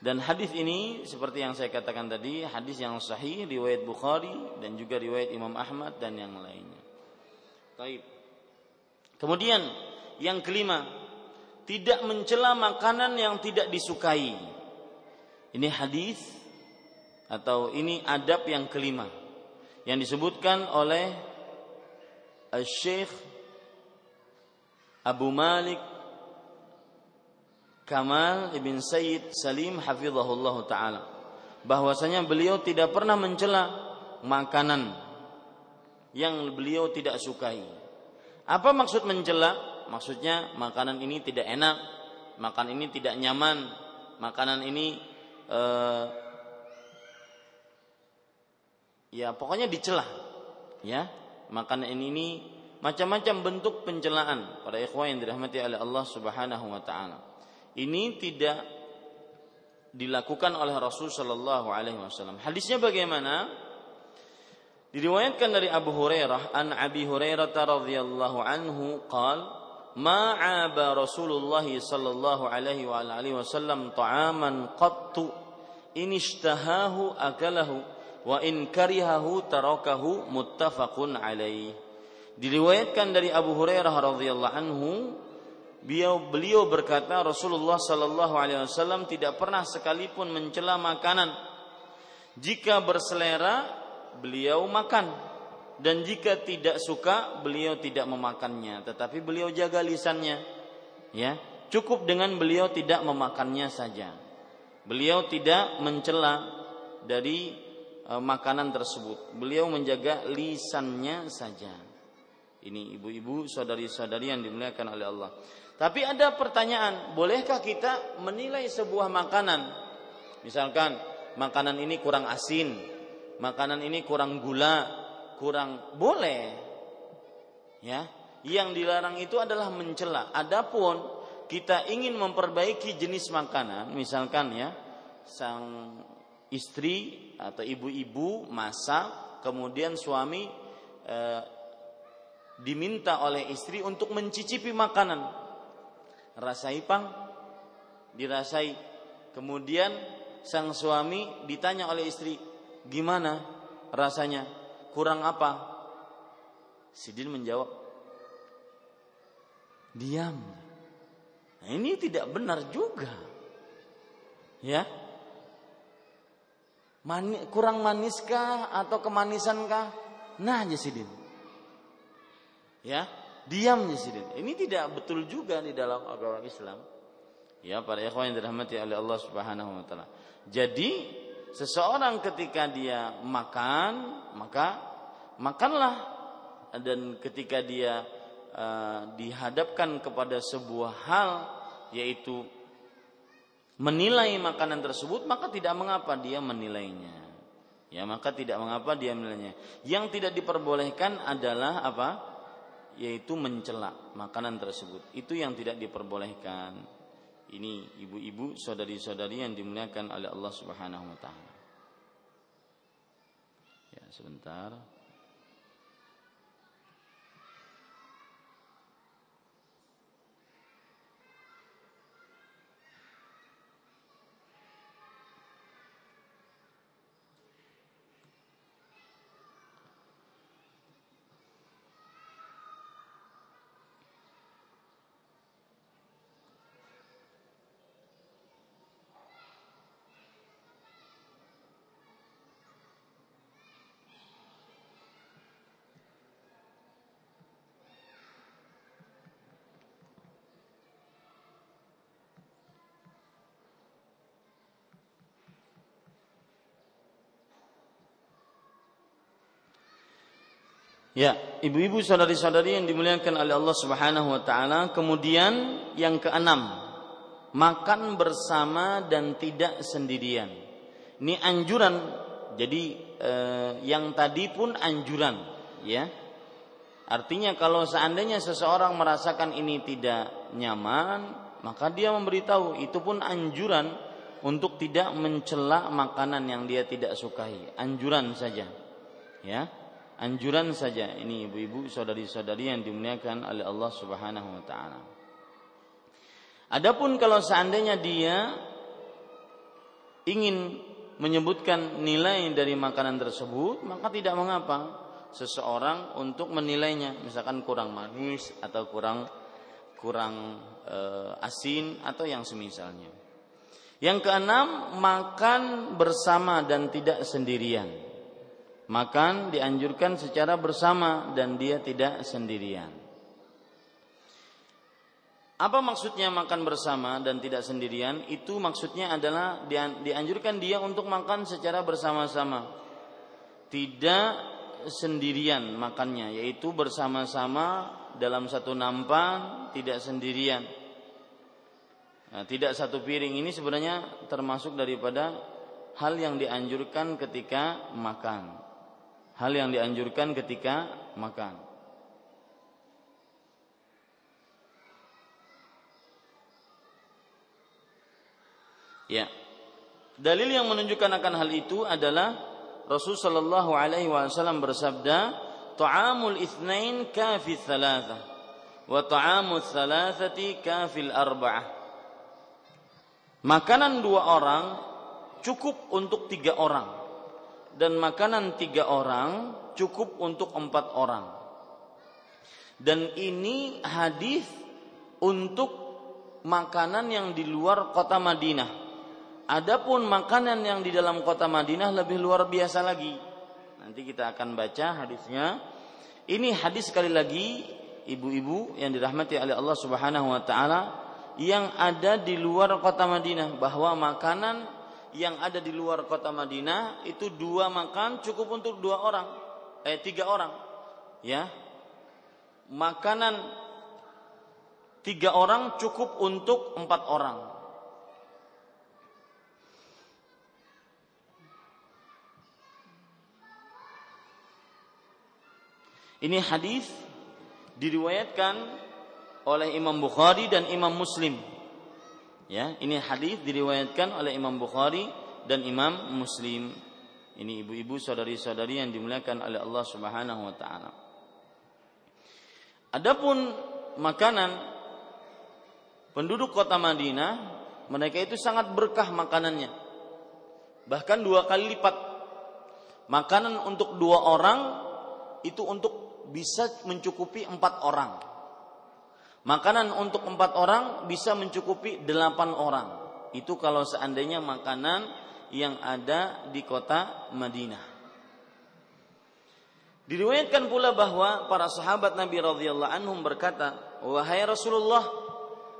dan hadis ini seperti yang saya katakan tadi, hadis yang sahih riwayat Bukhari dan juga riwayat Imam Ahmad dan yang lainnya. Baik. Kemudian yang kelima, tidak mencela makanan yang tidak disukai. Ini hadis atau ini adab yang kelima yang disebutkan oleh Syekh Abu Malik Kamal ibn Sayyid Salim hafizahullah taala bahwasanya beliau tidak pernah mencela makanan yang beliau tidak sukai. Apa maksud mencela? Maksudnya makanan ini tidak enak, makan ini tidak nyaman, makanan ini eh, ya pokoknya dicela. Ya, makanan ini, ini macam-macam bentuk pencelaan para ikhwan yang dirahmati oleh Allah Subhanahu wa taala ini tidak dilakukan oleh Rasul Shallallahu Alaihi Wasallam. Hadisnya bagaimana? Diriwayatkan dari Abu Hurairah an Abi Hurairah radhiyallahu anhu qal ما عاب رسول الله صلى الله عليه وآله وسلم طعاما قط إن اشتهاه أكله wa in karihahu tarakahu muttafaqun alaih. Diriwayatkan dari Abu Hurairah radhiyallahu anhu, beliau beliau berkata Rasulullah sallallahu alaihi wasallam tidak pernah sekalipun mencela makanan. Jika berselera, beliau makan. Dan jika tidak suka, beliau tidak memakannya, tetapi beliau jaga lisannya. Ya, cukup dengan beliau tidak memakannya saja. Beliau tidak mencela dari e, makanan tersebut. Beliau menjaga lisannya saja. Ini ibu-ibu, saudari-saudari yang dimuliakan oleh Allah. Tapi ada pertanyaan, bolehkah kita menilai sebuah makanan? Misalkan makanan ini kurang asin, makanan ini kurang gula, kurang boleh. Ya, yang dilarang itu adalah mencela. Adapun kita ingin memperbaiki jenis makanan, misalkan ya, sang istri atau ibu-ibu masak, kemudian suami e, diminta oleh istri untuk mencicipi makanan. Rasai pang dirasai. Kemudian sang suami ditanya oleh istri gimana rasanya? Kurang apa? Sidin menjawab diam. Nah, ini tidak benar juga. Ya Mani, kurang maniskah atau kemanisankah nah Sidin ya diam Sidin. Ini tidak betul juga di dalam agama Islam. Ya, para ikhwan yang dirahmati oleh Allah Subhanahu wa taala. Jadi, seseorang ketika dia makan, maka makanlah dan ketika dia uh, dihadapkan kepada sebuah hal yaitu menilai makanan tersebut, maka tidak mengapa dia menilainya. Ya, maka tidak mengapa dia menilainya. Yang tidak diperbolehkan adalah apa? yaitu mencela makanan tersebut. Itu yang tidak diperbolehkan. Ini ibu-ibu, saudari-saudari yang dimuliakan oleh Allah Subhanahu wa taala. Ya, sebentar. Ya, ibu-ibu saudari-saudari yang dimuliakan oleh Allah Subhanahu wa taala, kemudian yang keenam, makan bersama dan tidak sendirian. Ini anjuran. Jadi eh, yang tadi pun anjuran, ya. Artinya kalau seandainya seseorang merasakan ini tidak nyaman, maka dia memberitahu itu pun anjuran untuk tidak mencela makanan yang dia tidak sukai, anjuran saja. Ya. Anjuran saja. Ini ibu-ibu, saudari-saudari yang dimuliakan oleh Allah Subhanahu wa taala. Adapun kalau seandainya dia ingin menyebutkan nilai dari makanan tersebut, maka tidak mengapa seseorang untuk menilainya, misalkan kurang manis atau kurang kurang e, asin atau yang semisalnya. Yang keenam, makan bersama dan tidak sendirian. Makan dianjurkan secara bersama dan dia tidak sendirian. Apa maksudnya makan bersama dan tidak sendirian? Itu maksudnya adalah dianjurkan dia untuk makan secara bersama-sama. Tidak sendirian makannya, yaitu bersama-sama dalam satu nampan, tidak sendirian. Nah, tidak satu piring ini sebenarnya termasuk daripada hal yang dianjurkan ketika makan. Hal yang dianjurkan ketika makan. Ya. Dalil yang menunjukkan akan hal itu adalah Rasul sallallahu alaihi wasallam bersabda, "Ta'amul itsnain kafi tsalatsa wa ta'amul tsalatsati kafil arba'ah." Makanan dua orang cukup untuk tiga orang dan makanan tiga orang cukup untuk empat orang. Dan ini hadis untuk makanan yang di luar kota Madinah. Adapun makanan yang di dalam kota Madinah lebih luar biasa lagi. Nanti kita akan baca hadisnya. Ini hadis sekali lagi ibu-ibu yang dirahmati oleh Allah Subhanahu wa taala yang ada di luar kota Madinah bahwa makanan yang ada di luar kota Madinah itu dua makan cukup untuk dua orang. Eh tiga orang. Ya. Makanan tiga orang cukup untuk empat orang. Ini hadis diriwayatkan oleh Imam Bukhari dan Imam Muslim. Ya, ini hadis diriwayatkan oleh Imam Bukhari dan Imam Muslim. Ini ibu-ibu saudari-saudari yang dimuliakan oleh Allah Subhanahu wa taala. Adapun makanan penduduk kota Madinah, mereka itu sangat berkah makanannya. Bahkan dua kali lipat. Makanan untuk dua orang itu untuk bisa mencukupi empat orang. Makanan untuk empat orang bisa mencukupi delapan orang. Itu kalau seandainya makanan yang ada di kota Madinah. Diriwayatkan pula bahwa para sahabat Nabi radhiyallahu anhum berkata, "Wahai Rasulullah,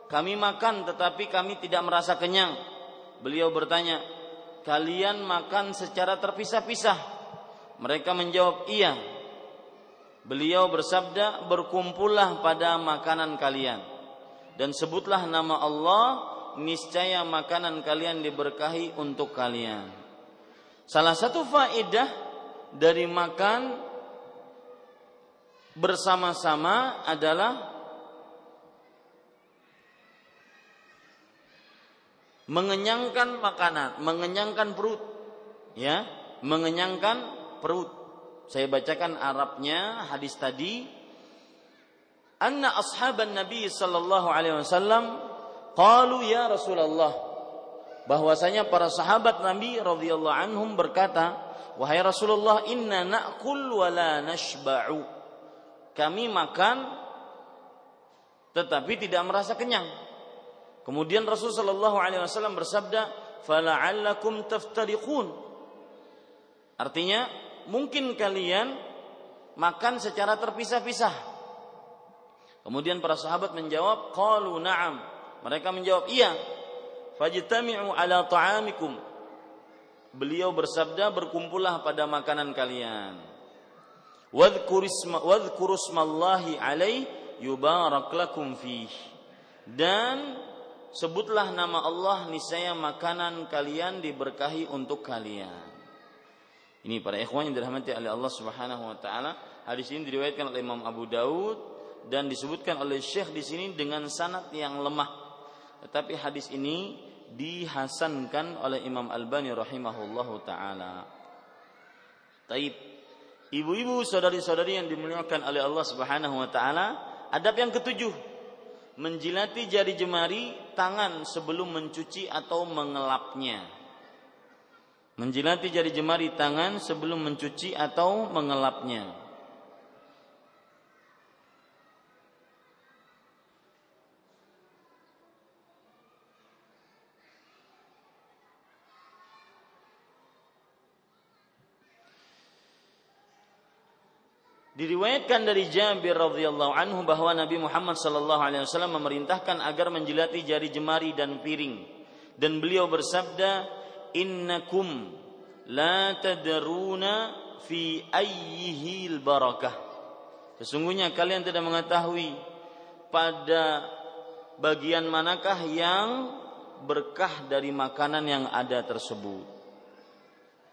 kami makan tetapi kami tidak merasa kenyang." Beliau bertanya, "Kalian makan secara terpisah-pisah?" Mereka menjawab, "Iya." Beliau bersabda, "Berkumpullah pada makanan kalian dan sebutlah nama Allah, niscaya makanan kalian diberkahi untuk kalian." Salah satu faedah dari makan bersama-sama adalah mengenyangkan makanan, mengenyangkan perut, ya, mengenyangkan perut. Saya bacakan Arabnya hadis tadi. Anna ashaban Nabi sallallahu alaihi wasallam qalu ya Rasulullah bahwasanya para sahabat Nabi radhiyallahu anhum berkata, "Wahai Rasulullah, inna na'kul wa la nashba'u." Kami makan tetapi tidak merasa kenyang. Kemudian Rasul sallallahu alaihi wasallam bersabda, "Fala'allakum taftariqun." Artinya, mungkin kalian makan secara terpisah-pisah. Kemudian para sahabat menjawab, qalu na'am. Mereka menjawab, iya. Fajtami'u ala ta'amikum. Beliau bersabda, berkumpullah pada makanan kalian. Wadhkuru ismallahi alaih yubarak lakum fih. Dan sebutlah nama Allah niscaya makanan kalian diberkahi untuk kalian. Ini para ikhwan yang dirahmati oleh Allah Subhanahu wa taala. Hadis ini diriwayatkan oleh Imam Abu Daud dan disebutkan oleh Syekh di sini dengan sanad yang lemah. Tetapi hadis ini dihasankan oleh Imam Albani rahimahullahu taala. Taib. Ibu-ibu, saudari-saudari yang dimuliakan oleh Allah Subhanahu wa taala, adab yang ketujuh, menjilati jari jemari tangan sebelum mencuci atau mengelapnya. Menjilati jari jemari tangan sebelum mencuci atau mengelapnya. Diriwayatkan dari Jabir radhiyallahu anhu bahwa Nabi Muhammad sallallahu alaihi wasallam memerintahkan agar menjilati jari jemari dan piring dan beliau bersabda innakum la tadruna fi ayyihi barakah Sesungguhnya kalian tidak mengetahui pada bagian manakah yang berkah dari makanan yang ada tersebut.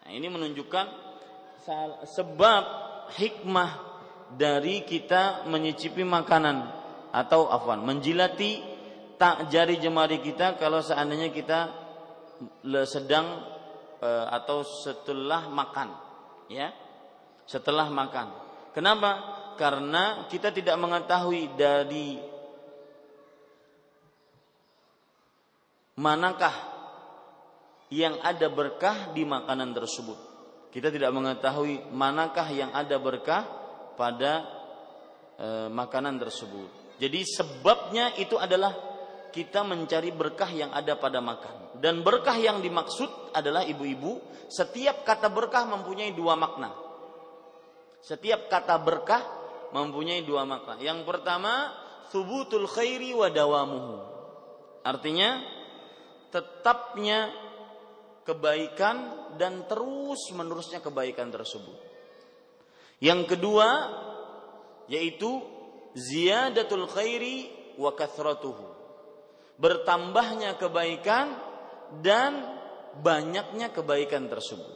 Nah, ini menunjukkan sebab hikmah dari kita menyicipi makanan atau afwan menjilati tak jari jemari kita kalau seandainya kita sedang e, atau setelah makan ya setelah makan kenapa karena kita tidak mengetahui dari manakah yang ada berkah di makanan tersebut kita tidak mengetahui manakah yang ada berkah pada e, makanan tersebut. Jadi sebabnya itu adalah kita mencari berkah yang ada pada makan. Dan berkah yang dimaksud adalah ibu-ibu, setiap kata berkah mempunyai dua makna. Setiap kata berkah mempunyai dua makna. Yang pertama, subutul khairi wa dawamuhu. Artinya tetapnya kebaikan dan terus menerusnya kebaikan tersebut. Yang kedua yaitu ziyadatul khairi wa kathratuhu. Bertambahnya kebaikan dan banyaknya kebaikan tersebut.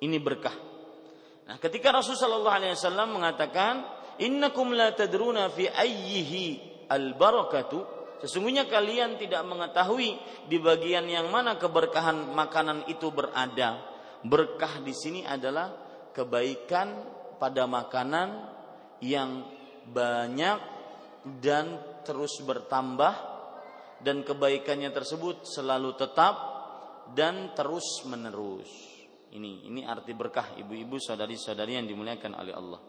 Ini berkah. Nah, ketika Rasulullah SAW mengatakan, "Innakum la tadruna fi ayyihi al-barakatu" Sesungguhnya kalian tidak mengetahui di bagian yang mana keberkahan makanan itu berada. Berkah di sini adalah kebaikan pada makanan yang banyak dan terus bertambah dan kebaikannya tersebut selalu tetap dan terus menerus. Ini ini arti berkah ibu-ibu saudari-saudari yang dimuliakan oleh Allah.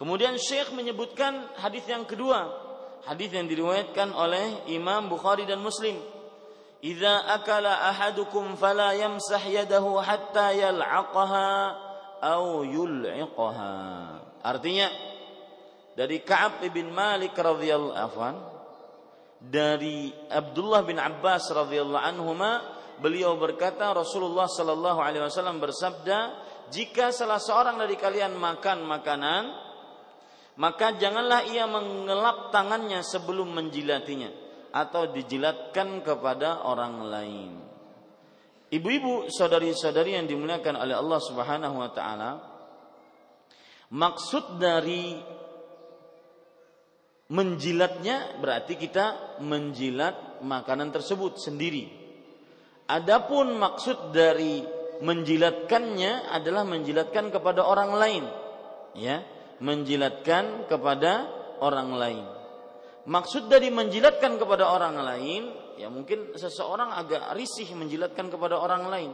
Kemudian Syekh menyebutkan hadis yang kedua, hadis yang diriwayatkan oleh Imam Bukhari dan Muslim. Idza akala ahadukum fala yamsah yadahu hatta yal'aqaha au yul'iqaha. Artinya dari Ka'ab bin Malik radhiyallahu afwan dari Abdullah bin Abbas radhiyallahu anhuma beliau berkata Rasulullah sallallahu alaihi wasallam bersabda jika salah seorang dari kalian makan makanan maka janganlah ia mengelap tangannya sebelum menjilatinya atau dijilatkan kepada orang lain. Ibu-ibu, saudari-saudari yang dimuliakan oleh Allah Subhanahu wa taala, maksud dari menjilatnya berarti kita menjilat makanan tersebut sendiri. Adapun maksud dari menjilatkannya adalah menjilatkan kepada orang lain. Ya, menjilatkan kepada orang lain. Maksud dari menjilatkan kepada orang lain ya mungkin seseorang agak risih menjilatkan kepada orang lain.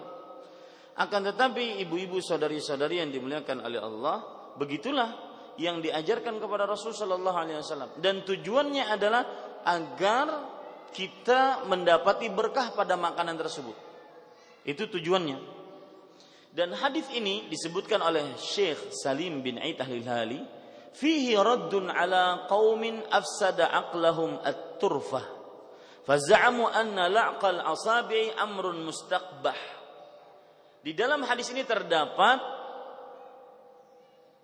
Akan tetapi ibu-ibu saudari-saudari yang dimuliakan oleh Allah, begitulah yang diajarkan kepada Rasul Shallallahu Alaihi Wasallam dan tujuannya adalah agar kita mendapati berkah pada makanan tersebut. Itu tujuannya. Dan hadis ini disebutkan oleh Syekh Salim bin Hali, fihi raddun ala qaumin afsada aqlahum at-turfah Faza'amu anna la'qal asabi amrun mustaqbah. Di dalam hadis ini terdapat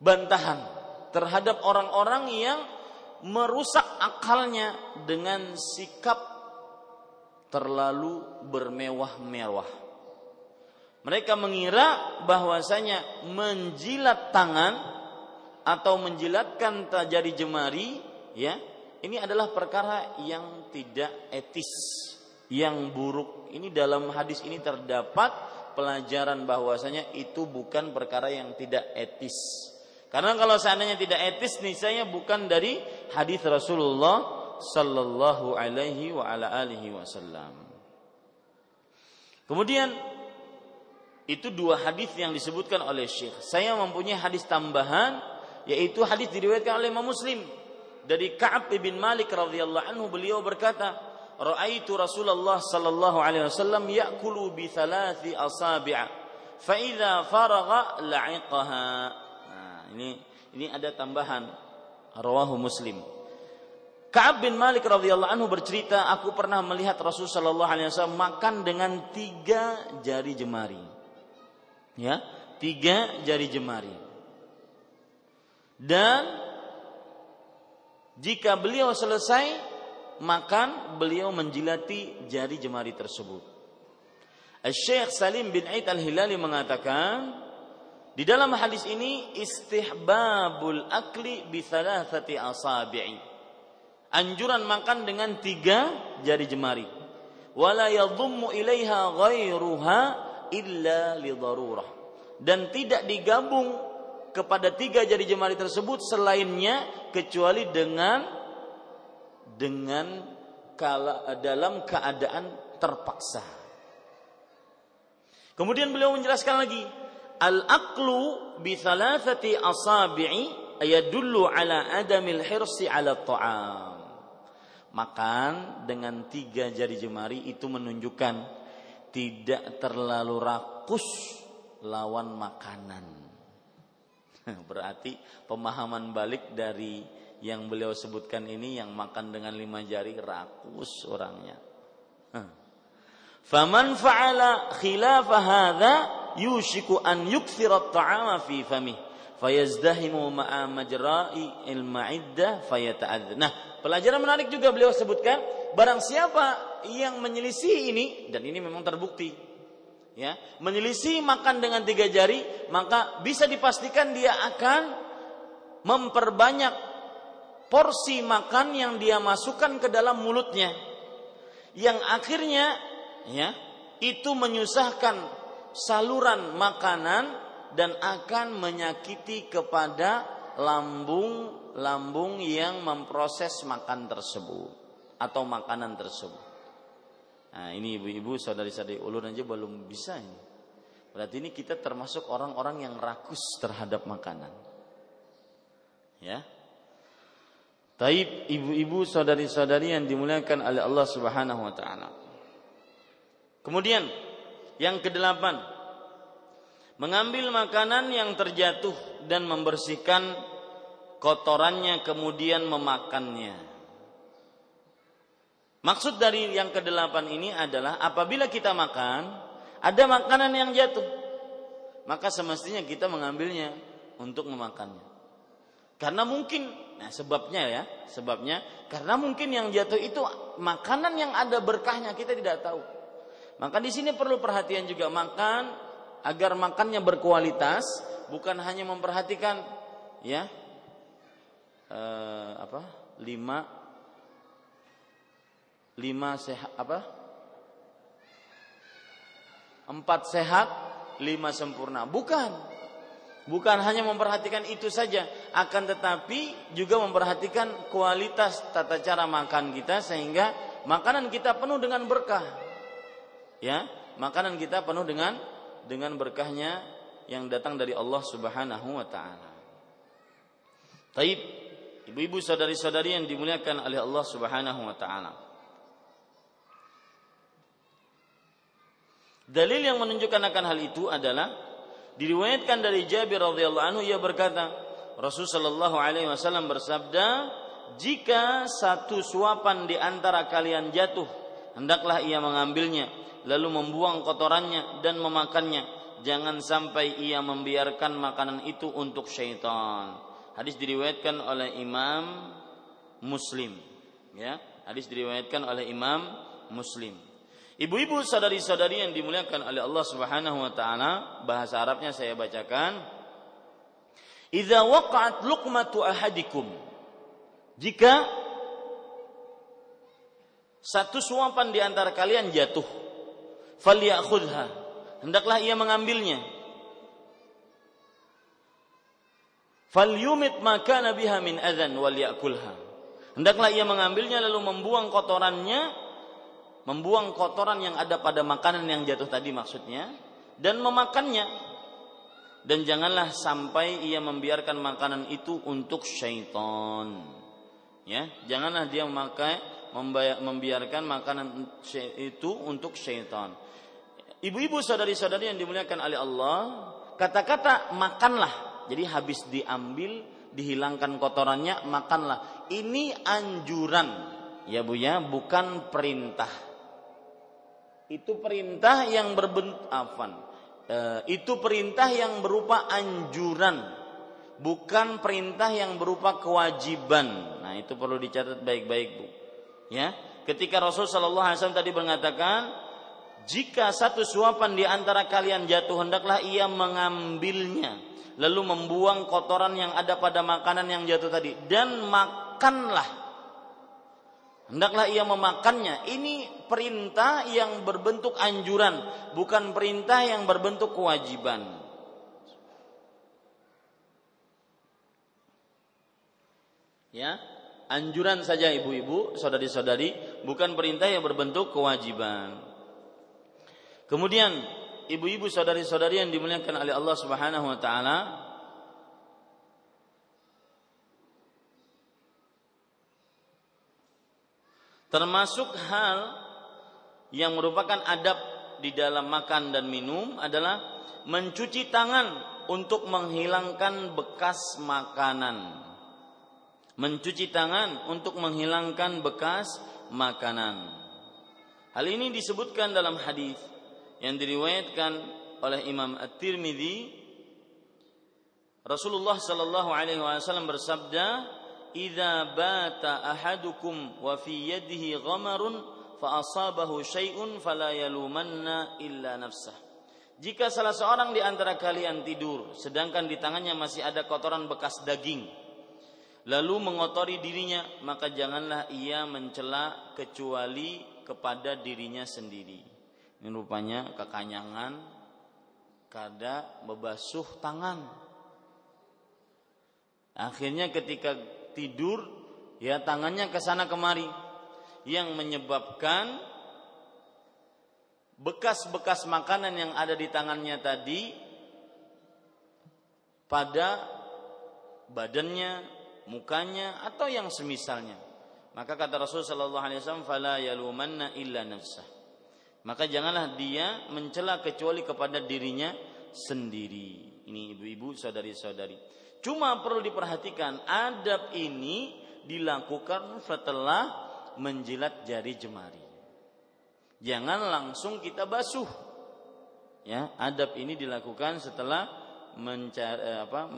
bantahan terhadap orang-orang yang merusak akalnya dengan sikap terlalu bermewah-mewah. Mereka mengira bahwasanya menjilat tangan atau menjilatkan jari jemari ya ini adalah perkara yang tidak etis, yang buruk. Ini dalam hadis ini terdapat pelajaran bahwasanya itu bukan perkara yang tidak etis. Karena kalau seandainya tidak etis nih saya bukan dari hadis Rasulullah sallallahu alaihi wa ala alihi wasallam. Kemudian itu dua hadis yang disebutkan oleh Syekh. Saya mempunyai hadis tambahan yaitu hadis diriwayatkan oleh Imam Muslim dari Ka'ab bin Malik radhiyallahu anhu beliau berkata, "Ra'aitu Rasulullah sallallahu alaihi wasallam ya'kulu bi thalathi asabi'a, fa idza faragha la'iqaha." Ini ini ada tambahan. Rawahu Muslim. Ka'ab bin Malik radhiyallahu anhu bercerita, aku pernah melihat Rasul sallallahu alaihi wasallam makan dengan tiga jari jemari. Ya tiga jari jemari. Dan jika beliau selesai makan beliau menjilati jari jemari tersebut. Syekh Salim bin Aid al-Hilali mengatakan di dalam hadis ini istihbabul akli bi thalathati asabi'i. Anjuran makan dengan tiga jari jemari. Wala yadhummu ilaiha ghairuha illa li darurah. Dan tidak digabung kepada tiga jari jemari tersebut selainnya kecuali dengan dengan kala, dalam keadaan terpaksa. Kemudian beliau menjelaskan lagi, al-aqlu bi thalathati asabi'i ayadullu ala adamil hirsi ala ta'am. Makan dengan tiga jari jemari itu menunjukkan tidak terlalu rakus lawan makanan. Berarti pemahaman balik dari yang beliau sebutkan ini yang makan dengan lima jari rakus orangnya. Faman fa'ala khilafa hadha yushiku an yukthira at-ta'ama fi famih fayazdahimu ma'a majra'i al-ma'iddah fayata'adz. Nah, pelajaran menarik juga beliau sebutkan barang siapa yang menyelisih ini dan ini memang terbukti ya menyelisih makan dengan tiga jari maka bisa dipastikan dia akan memperbanyak porsi makan yang dia masukkan ke dalam mulutnya yang akhirnya ya itu menyusahkan saluran makanan dan akan menyakiti kepada lambung lambung yang memproses makan tersebut atau makanan tersebut Nah, ini ibu-ibu, saudari-saudari ulun aja belum bisa ini. Berarti ini kita termasuk orang-orang yang rakus terhadap makanan. Ya. Taib ibu-ibu, saudari-saudari yang dimuliakan oleh Allah Subhanahu wa taala. Kemudian yang kedelapan, mengambil makanan yang terjatuh dan membersihkan kotorannya kemudian memakannya. Maksud dari yang kedelapan ini adalah apabila kita makan, ada makanan yang jatuh, maka semestinya kita mengambilnya untuk memakannya. Karena mungkin, nah sebabnya ya, sebabnya karena mungkin yang jatuh itu makanan yang ada berkahnya kita tidak tahu. Maka di sini perlu perhatian juga makan agar makannya berkualitas, bukan hanya memperhatikan ya eh, apa lima lima sehat apa empat sehat lima sempurna. Bukan. Bukan hanya memperhatikan itu saja akan tetapi juga memperhatikan kualitas tata cara makan kita sehingga makanan kita penuh dengan berkah ya makanan kita penuh dengan dengan berkahnya yang datang dari Allah Subhanahu wa taala. Taib, ibu-ibu saudari-saudari yang dimuliakan oleh Allah Subhanahu wa taala. Dalil yang menunjukkan akan hal itu adalah diriwayatkan dari Jabir radhiyallahu anhu ia berkata, Rasul sallallahu alaihi wasallam bersabda, "Jika satu suapan di antara kalian jatuh, hendaklah ia mengambilnya lalu membuang kotorannya dan memakannya. Jangan sampai ia membiarkan makanan itu untuk syaitan." Hadis diriwayatkan oleh Imam Muslim, ya. Hadis diriwayatkan oleh Imam Muslim. Ibu-ibu saudari-saudari yang dimuliakan oleh Allah Subhanahu wa taala, bahasa Arabnya saya bacakan. Idza waqa'at luqmatu ahadikum. Jika satu suapan di antara kalian jatuh. Falyakhudha. Hendaklah ia mengambilnya. Falyumit maka nabiha min adzan wal yakulha hendaklah ia mengambilnya lalu membuang kotorannya membuang kotoran yang ada pada makanan yang jatuh tadi maksudnya dan memakannya. Dan janganlah sampai ia membiarkan makanan itu untuk syaitan. Ya janganlah dia memakai membiarkan makanan itu untuk syaitan ibu-ibu saudari-saudari yang dimuliakan oleh Allah kata-kata makanlah jadi habis diambil dihilangkan kotorannya makanlah ini anjuran ya Bu ya bukan perintah itu perintah yang berbentuk afan. E, itu perintah yang berupa anjuran, bukan perintah yang berupa kewajiban. Nah, itu perlu dicatat baik-baik, Bu. Ya, ketika Rasul Shallallahu alaihi wasallam tadi mengatakan, jika satu suapan di antara kalian jatuh hendaklah ia mengambilnya lalu membuang kotoran yang ada pada makanan yang jatuh tadi dan makanlah hendaklah ia memakannya. Ini perintah yang berbentuk anjuran, bukan perintah yang berbentuk kewajiban. Ya, anjuran saja ibu-ibu, saudari-saudari, bukan perintah yang berbentuk kewajiban. Kemudian ibu-ibu saudari-saudari yang dimuliakan oleh Allah Subhanahu wa taala, Termasuk hal yang merupakan adab di dalam makan dan minum adalah mencuci tangan untuk menghilangkan bekas makanan. Mencuci tangan untuk menghilangkan bekas makanan. Hal ini disebutkan dalam hadis yang diriwayatkan oleh Imam At-Tirmidzi Rasulullah sallallahu alaihi wasallam bersabda, idza bata ahadukum wa fi yadihi ghamarun fa asabahu syai'un fala yalumanna illa nafsah. Jika salah seorang di antara kalian tidur sedangkan di tangannya masih ada kotoran bekas daging lalu mengotori dirinya maka janganlah ia mencela kecuali kepada dirinya sendiri. Ini rupanya kekanyangan kada membasuh tangan. Akhirnya ketika tidur ya tangannya ke sana kemari yang menyebabkan bekas-bekas makanan yang ada di tangannya tadi pada badannya, mukanya atau yang semisalnya. Maka kata Rasul sallallahu alaihi wasallam fala yalumanna illa nafsah. Maka janganlah dia mencela kecuali kepada dirinya sendiri. Ini ibu-ibu, saudari-saudari. Cuma perlu diperhatikan adab ini dilakukan setelah menjilat jari jemari. Jangan langsung kita basuh. Ya, adab ini dilakukan setelah mencari, eh, apa,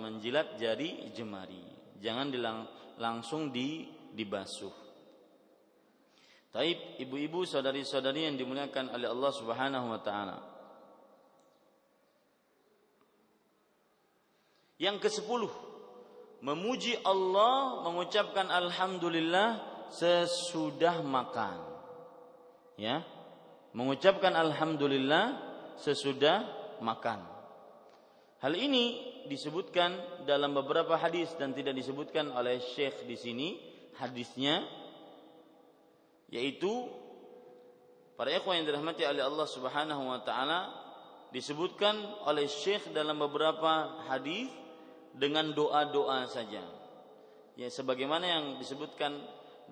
menjilat jari jemari. Jangan dilang, langsung di dibasuh. Taib ibu-ibu saudari-saudari yang dimuliakan oleh Allah Subhanahu wa taala. Yang ke-10 memuji Allah mengucapkan alhamdulillah sesudah makan. Ya. Mengucapkan alhamdulillah sesudah makan. Hal ini disebutkan dalam beberapa hadis dan tidak disebutkan oleh Syekh di sini hadisnya yaitu para ikhwan yang dirahmati oleh Allah Subhanahu wa taala disebutkan oleh Syekh dalam beberapa hadis dengan doa-doa saja. Ya sebagaimana yang disebutkan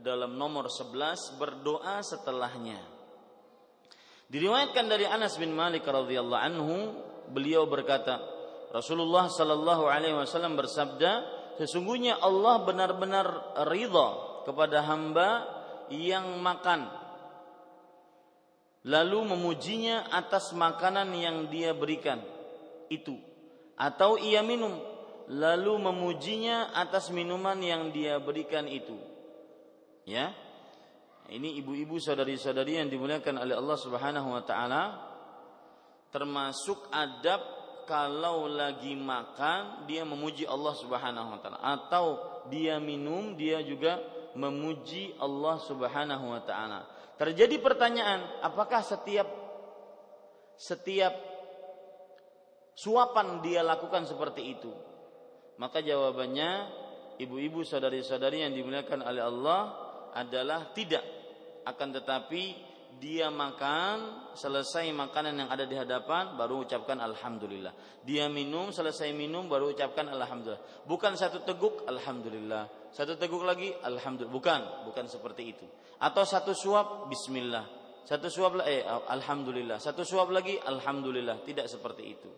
dalam nomor 11 berdoa setelahnya. Diriwayatkan dari Anas bin Malik radhiyallahu anhu, beliau berkata, Rasulullah sallallahu alaihi wasallam bersabda, sesungguhnya Allah benar-benar ridha kepada hamba yang makan lalu memujinya atas makanan yang dia berikan itu atau ia minum lalu memujinya atas minuman yang dia berikan itu. Ya. Ini ibu-ibu saudari-saudari yang dimuliakan oleh Allah Subhanahu wa taala termasuk adab kalau lagi makan dia memuji Allah Subhanahu wa taala atau dia minum dia juga memuji Allah Subhanahu wa taala. Terjadi pertanyaan, apakah setiap setiap suapan dia lakukan seperti itu? Maka jawabannya ibu-ibu saudari-saudari yang dimuliakan oleh Allah adalah tidak. Akan tetapi dia makan selesai makanan yang ada di hadapan baru ucapkan alhamdulillah. Dia minum selesai minum baru ucapkan alhamdulillah. Bukan satu teguk alhamdulillah. Satu teguk lagi alhamdulillah. Bukan bukan seperti itu. Atau satu suap bismillah. Satu suap eh alhamdulillah. Satu suap lagi alhamdulillah. Tidak seperti itu.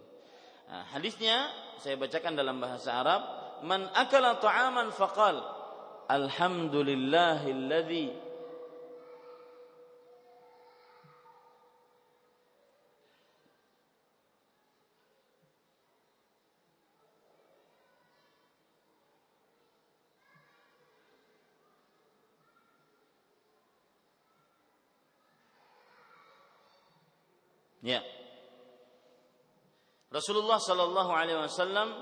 Nah, hadisnya saya bacakan dalam bahasa Arab man akala ta'aman faqal alhamdulillahilladzi Ya. Rasulullah sallallahu alaihi wasallam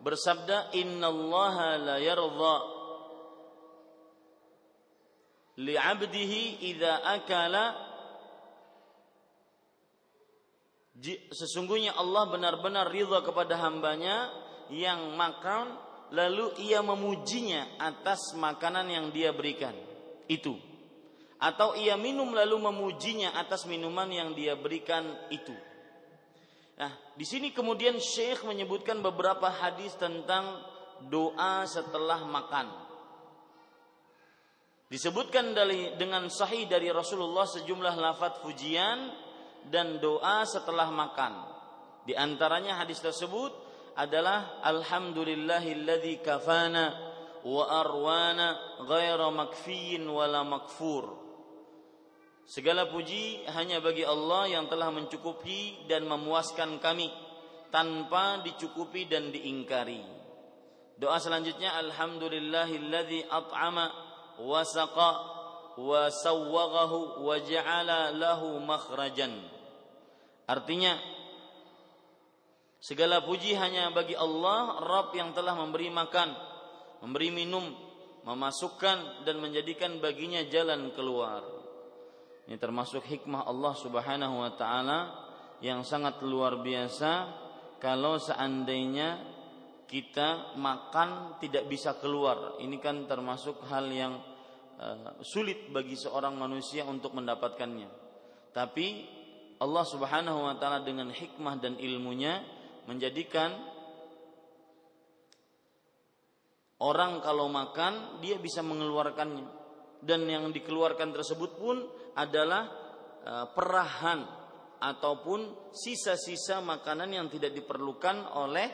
bersabda, "Innallaha la yarda li'abdihi idza akala" Sesungguhnya Allah benar-benar ridha kepada hambanya yang makan lalu ia memujinya atas makanan yang dia berikan. Itu atau ia minum lalu memujinya atas minuman yang dia berikan itu. Nah, di sini kemudian Syekh menyebutkan beberapa hadis tentang doa setelah makan. Disebutkan dari dengan sahih dari Rasulullah sejumlah lafaz pujian dan doa setelah makan. Di antaranya hadis tersebut adalah alhamdulillahilladzi kafana wa arwana ghaira makfiyin wala makfur Segala puji hanya bagi Allah yang telah mencukupi dan memuaskan kami tanpa dicukupi dan diingkari. Doa selanjutnya alhamdulillahilladzi at'ama wa saqa wa sawwaghahu wa ja'ala lahu makhrajan. Artinya segala puji hanya bagi Allah Rabb yang telah memberi makan, memberi minum, memasukkan dan menjadikan baginya jalan keluar. Ini termasuk hikmah Allah Subhanahu wa taala yang sangat luar biasa kalau seandainya kita makan tidak bisa keluar. Ini kan termasuk hal yang uh, sulit bagi seorang manusia untuk mendapatkannya. Tapi Allah Subhanahu wa taala dengan hikmah dan ilmunya menjadikan orang kalau makan dia bisa mengeluarkannya dan yang dikeluarkan tersebut pun adalah e, perahan ataupun sisa-sisa makanan yang tidak diperlukan oleh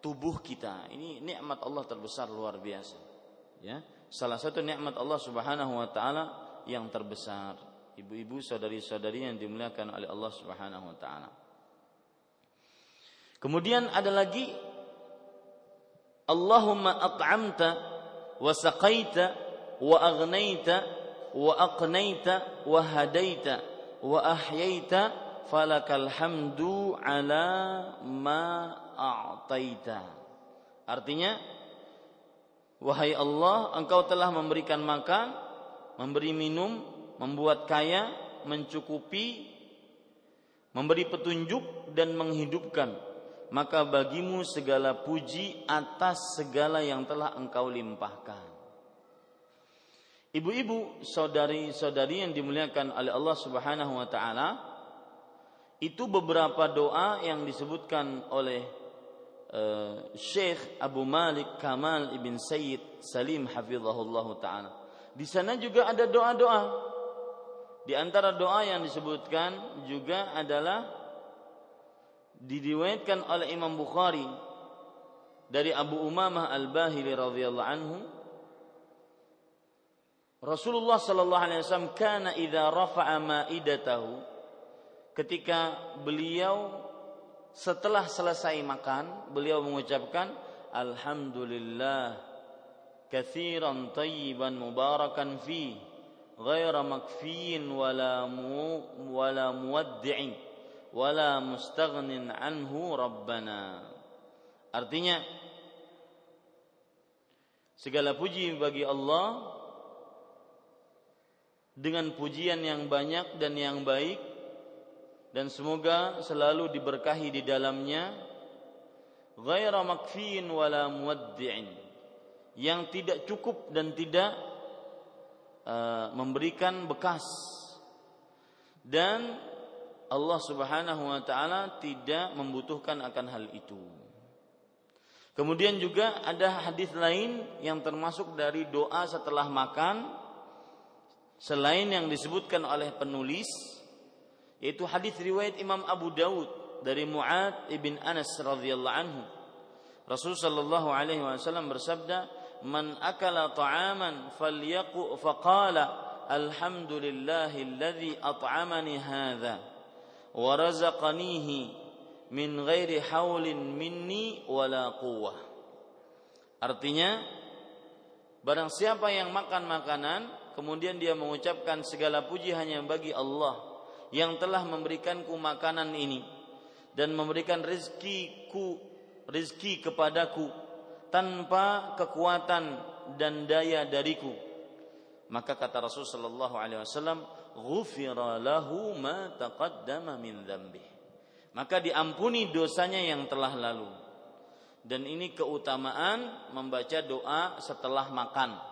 tubuh kita. Ini nikmat Allah terbesar luar biasa. Ya, salah satu nikmat Allah Subhanahu wa taala yang terbesar. Ibu-ibu, saudari-saudari yang dimuliakan oleh Allah Subhanahu wa taala. Kemudian ada lagi Allahumma at'amta wa saqaita wa aghnaita wa aqnaita wa hadaita wa ahyaita falakal hamdu artinya wahai Allah engkau telah memberikan makan memberi minum membuat kaya mencukupi memberi petunjuk dan menghidupkan. Maka bagimu segala puji atas segala yang telah engkau limpahkan Ibu-ibu, saudari-saudari yang dimuliakan oleh Allah Subhanahu wa taala, itu beberapa doa yang disebutkan oleh uh, Syekh Abu Malik Kamal ibn Sayyid Salim hafizahullah taala. Di sana juga ada doa-doa. Di antara doa yang disebutkan juga adalah diriwayatkan oleh Imam Bukhari dari Abu Umamah Al-Bahili radhiyallahu anhu Rasulullah sallallahu alaihi wasallam kana idza rafa'a ma'idatahu. Ketika beliau setelah selesai makan beliau mengucapkan alhamdulillah katsiran tayyiban mubarakan fi ghaira makfiin wala mu wala muwaddi'in wala mustaghnin anhu rabbana. Artinya Segala puji bagi Allah dengan pujian yang banyak dan yang baik dan semoga selalu diberkahi di dalamnya ghaira makfiin wala muwaddi'in yang tidak cukup dan tidak uh, memberikan bekas dan Allah Subhanahu wa taala tidak membutuhkan akan hal itu. Kemudian juga ada hadis lain yang termasuk dari doa setelah makan selain yang disebutkan oleh penulis yaitu hadis riwayat Imam Abu Daud dari Muad ibn Anas radhiyallahu anhu. Rasul sallallahu alaihi wasallam bersabda, "Man akala ta'aman falyaqu faqala alhamdulillahilladzi at'amani hadza wa razaqanihi min ghairi haulin minni wala quwwah." Artinya, barang siapa yang makan makanan kemudian dia mengucapkan segala puji hanya bagi Allah yang telah memberikanku makanan ini dan memberikan rezekiku rezeki kepadaku tanpa kekuatan dan daya dariku. Maka kata Rasul sallallahu alaihi wasallam ghufira lahu ma taqaddama min maka diampuni dosanya yang telah lalu. Dan ini keutamaan membaca doa setelah makan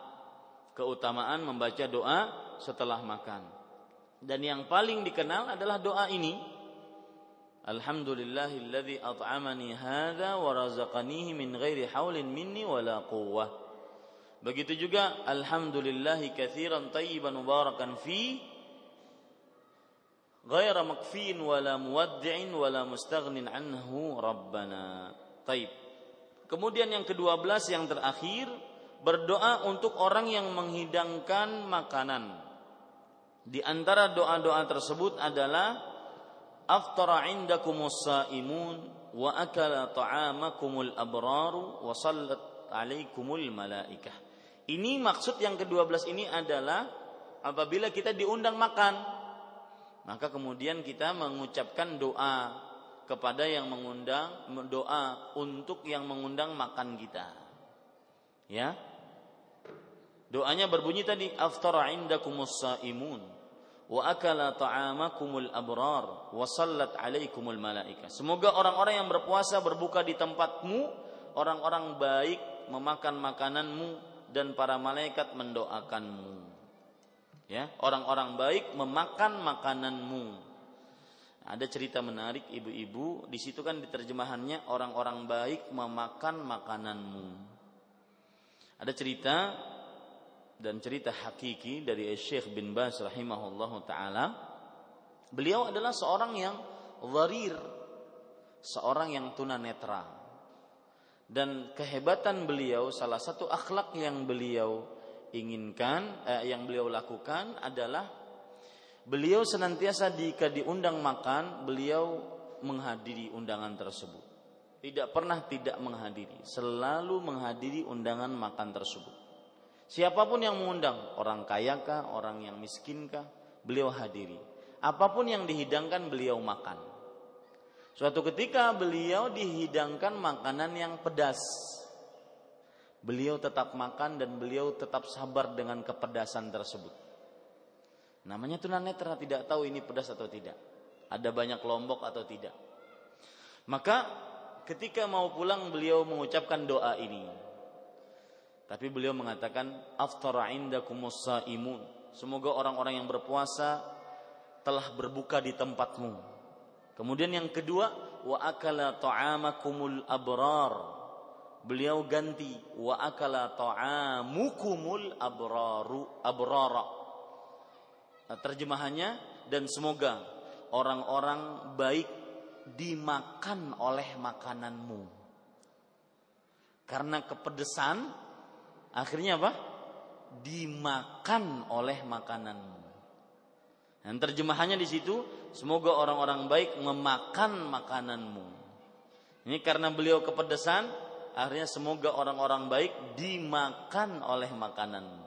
keutamaan membaca doa setelah makan. Dan yang paling dikenal adalah doa ini. Alhamdulillahilladzi at'amani hadza wa razaqanihi min ghairi haulin minni wala quwwah. Begitu juga alhamdulillahi katsiran tayyiban mubarakan fi ghaira makfiin wala muwaddi'in wala mustaghnin anhu rabbana. Taib. Kemudian yang kedua belas yang terakhir berdoa untuk orang yang menghidangkan makanan. Di antara doa-doa tersebut adalah aftara indakumus saimun wa akala ta'amakumul abraru wa sallat alaikumul malaikah. Ini maksud yang ke-12 ini adalah apabila kita diundang makan maka kemudian kita mengucapkan doa kepada yang mengundang doa untuk yang mengundang makan kita. Ya, Doanya berbunyi tadi aftara indakumus saimun wa akala ta'amakumul abrar wa sallat alaikumul malaika. Semoga orang-orang yang berpuasa berbuka di tempatmu, orang-orang baik memakan makananmu dan para malaikat mendoakanmu. Ya, orang-orang baik memakan makananmu. Ada cerita menarik ibu-ibu, di situ kan diterjemahannya orang-orang baik memakan makananmu. Ada cerita dan cerita hakiki dari Syekh bin Bas rahimahullah taala beliau adalah seorang yang warir seorang yang tunanetra. Dan kehebatan beliau salah satu akhlak yang beliau inginkan eh, yang beliau lakukan adalah beliau senantiasa jika diundang makan beliau menghadiri undangan tersebut. Tidak pernah tidak menghadiri selalu menghadiri undangan makan tersebut Siapa pun yang mengundang, orang kaya kah, orang yang miskin kah, beliau hadiri. Apa pun yang dihidangkan beliau makan. Suatu ketika beliau dihidangkan makanan yang pedas. Beliau tetap makan dan beliau tetap sabar dengan kepedasan tersebut. Namanya tunanetra tidak tahu ini pedas atau tidak. Ada banyak lombok atau tidak. Maka ketika mau pulang beliau mengucapkan doa ini. Tapi beliau mengatakan aftara indakumus saimun. Semoga orang-orang yang berpuasa telah berbuka di tempatmu. Kemudian yang kedua, wa akala ta'amakumul abrar. Beliau ganti wa akala ta'amukumul abraru abrara. Nah, terjemahannya dan semoga orang-orang baik dimakan oleh makananmu. Karena kepedesan akhirnya apa? Dimakan oleh makananmu. Dan terjemahannya di situ, semoga orang-orang baik memakan makananmu. Ini karena beliau kepedesan, akhirnya semoga orang-orang baik dimakan oleh makananmu.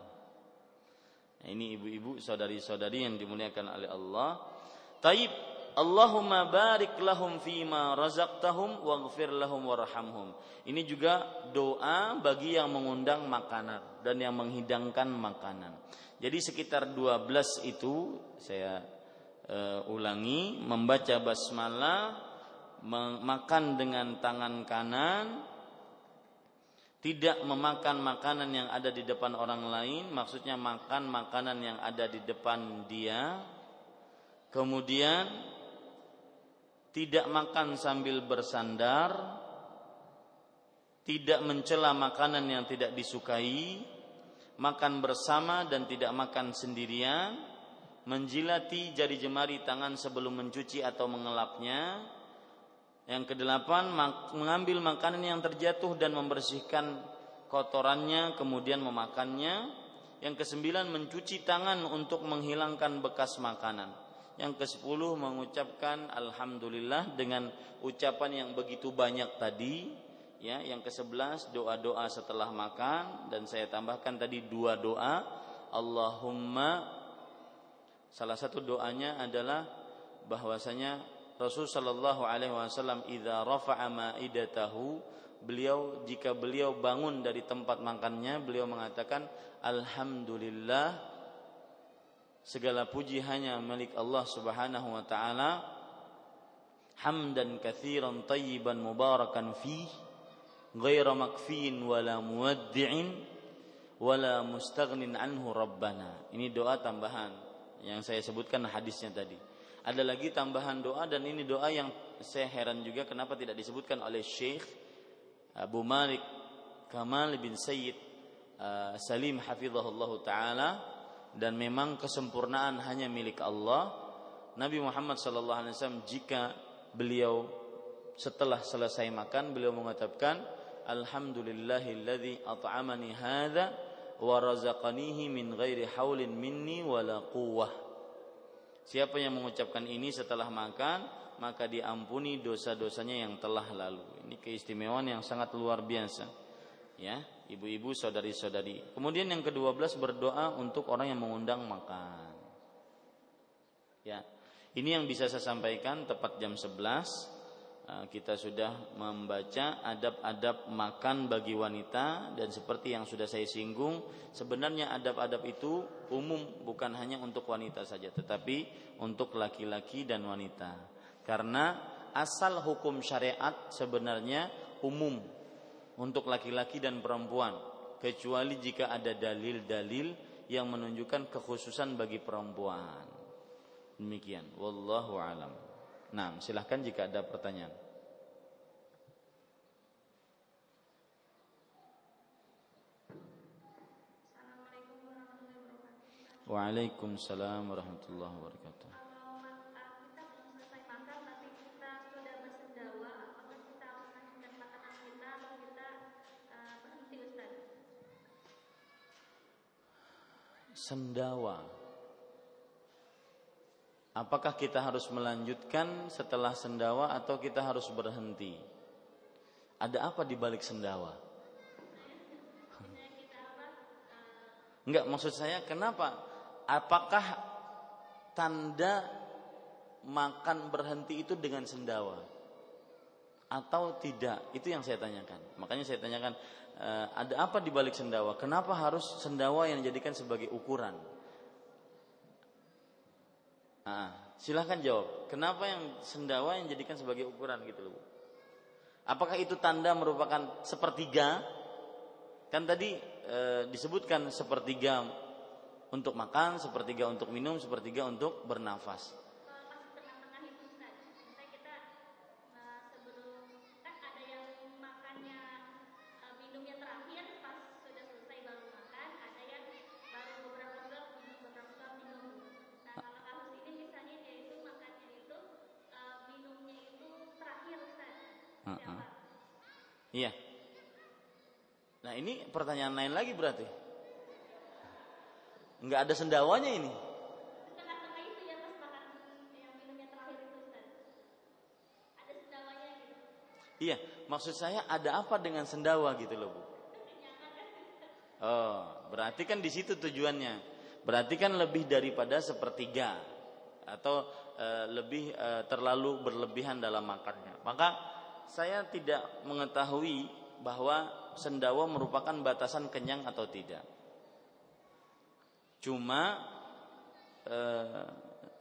Nah, ini ibu-ibu, saudari-saudari yang dimuliakan oleh Allah. Taib Allahumma barik lahum fima razaqtahum waghfir lahum warhamhum. Ini juga doa bagi yang mengundang makanan dan yang menghidangkan makanan. Jadi sekitar 12 itu saya uh, ulangi membaca basmalah makan dengan tangan kanan tidak memakan makanan yang ada di depan orang lain maksudnya makan makanan yang ada di depan dia kemudian tidak makan sambil bersandar, tidak mencela makanan yang tidak disukai, makan bersama dan tidak makan sendirian, menjilati jari jemari tangan sebelum mencuci atau mengelapnya. Yang kedelapan, mengambil makanan yang terjatuh dan membersihkan kotorannya, kemudian memakannya. Yang kesembilan, mencuci tangan untuk menghilangkan bekas makanan. Yang ke-10 mengucapkan alhamdulillah dengan ucapan yang begitu banyak tadi. Ya, yang ke-11 doa-doa setelah makan dan saya tambahkan tadi dua doa. Allahumma salah satu doanya adalah bahwasanya Rasul sallallahu alaihi wasallam idza rafa'a ma'idatahu beliau jika beliau bangun dari tempat makannya beliau mengatakan alhamdulillah segala puji hanya milik Allah Subhanahu wa taala. Hamdan katsiran tayyiban mubarakan fi ghaira makfiin wala muwaddi'in wala mustaghnin anhu rabbana. Ini doa tambahan yang saya sebutkan hadisnya tadi. Ada lagi tambahan doa dan ini doa yang saya heran juga kenapa tidak disebutkan oleh Syekh Abu Malik Kamal bin Sayyid uh, Salim hafizahullah taala dan memang kesempurnaan hanya milik Allah. Nabi Muhammad SAW jika beliau setelah selesai makan beliau mengatakan Alhamdulillahilladzi at'amani hadza wa razaqanihi min ghairi haulin minni wala quwwah. Siapa yang mengucapkan ini setelah makan maka diampuni dosa-dosanya yang telah lalu. Ini keistimewaan yang sangat luar biasa. Ya, ibu-ibu, saudari-saudari. Kemudian yang kedua belas berdoa untuk orang yang mengundang makan. Ya, ini yang bisa saya sampaikan tepat jam 11 eh, kita sudah membaca adab-adab makan bagi wanita dan seperti yang sudah saya singgung sebenarnya adab-adab itu umum bukan hanya untuk wanita saja tetapi untuk laki-laki dan wanita karena asal hukum syariat sebenarnya umum untuk laki-laki dan perempuan kecuali jika ada dalil-dalil yang menunjukkan kekhususan bagi perempuan. Demikian, wallahu alam. Nah, silahkan jika ada pertanyaan. Waalaikumsalam warahmatullahi wabarakatuh. Sendawa. Apakah kita harus melanjutkan setelah sendawa atau kita harus berhenti? Ada apa di balik sendawa? Enggak, maksud saya kenapa? Apakah tanda makan berhenti itu dengan sendawa? Atau tidak? Itu yang saya tanyakan. Makanya saya tanyakan, ada apa di balik sendawa? Kenapa harus sendawa yang dijadikan sebagai ukuran? Nah, silahkan jawab. Kenapa yang sendawa yang dijadikan sebagai ukuran gitu loh? Apakah itu tanda merupakan sepertiga? Kan tadi e, disebutkan sepertiga untuk makan, sepertiga untuk minum, sepertiga untuk bernafas. Iya. Nah ini pertanyaan lain lagi berarti. Enggak ada sendawanya ini. Iya, maksud saya ada apa dengan sendawa gitu loh bu? Oh, berarti kan di situ tujuannya. Berarti kan lebih daripada sepertiga atau e, lebih e, terlalu berlebihan dalam makannya. Maka saya tidak mengetahui bahwa sendawa merupakan batasan kenyang atau tidak. Cuma e,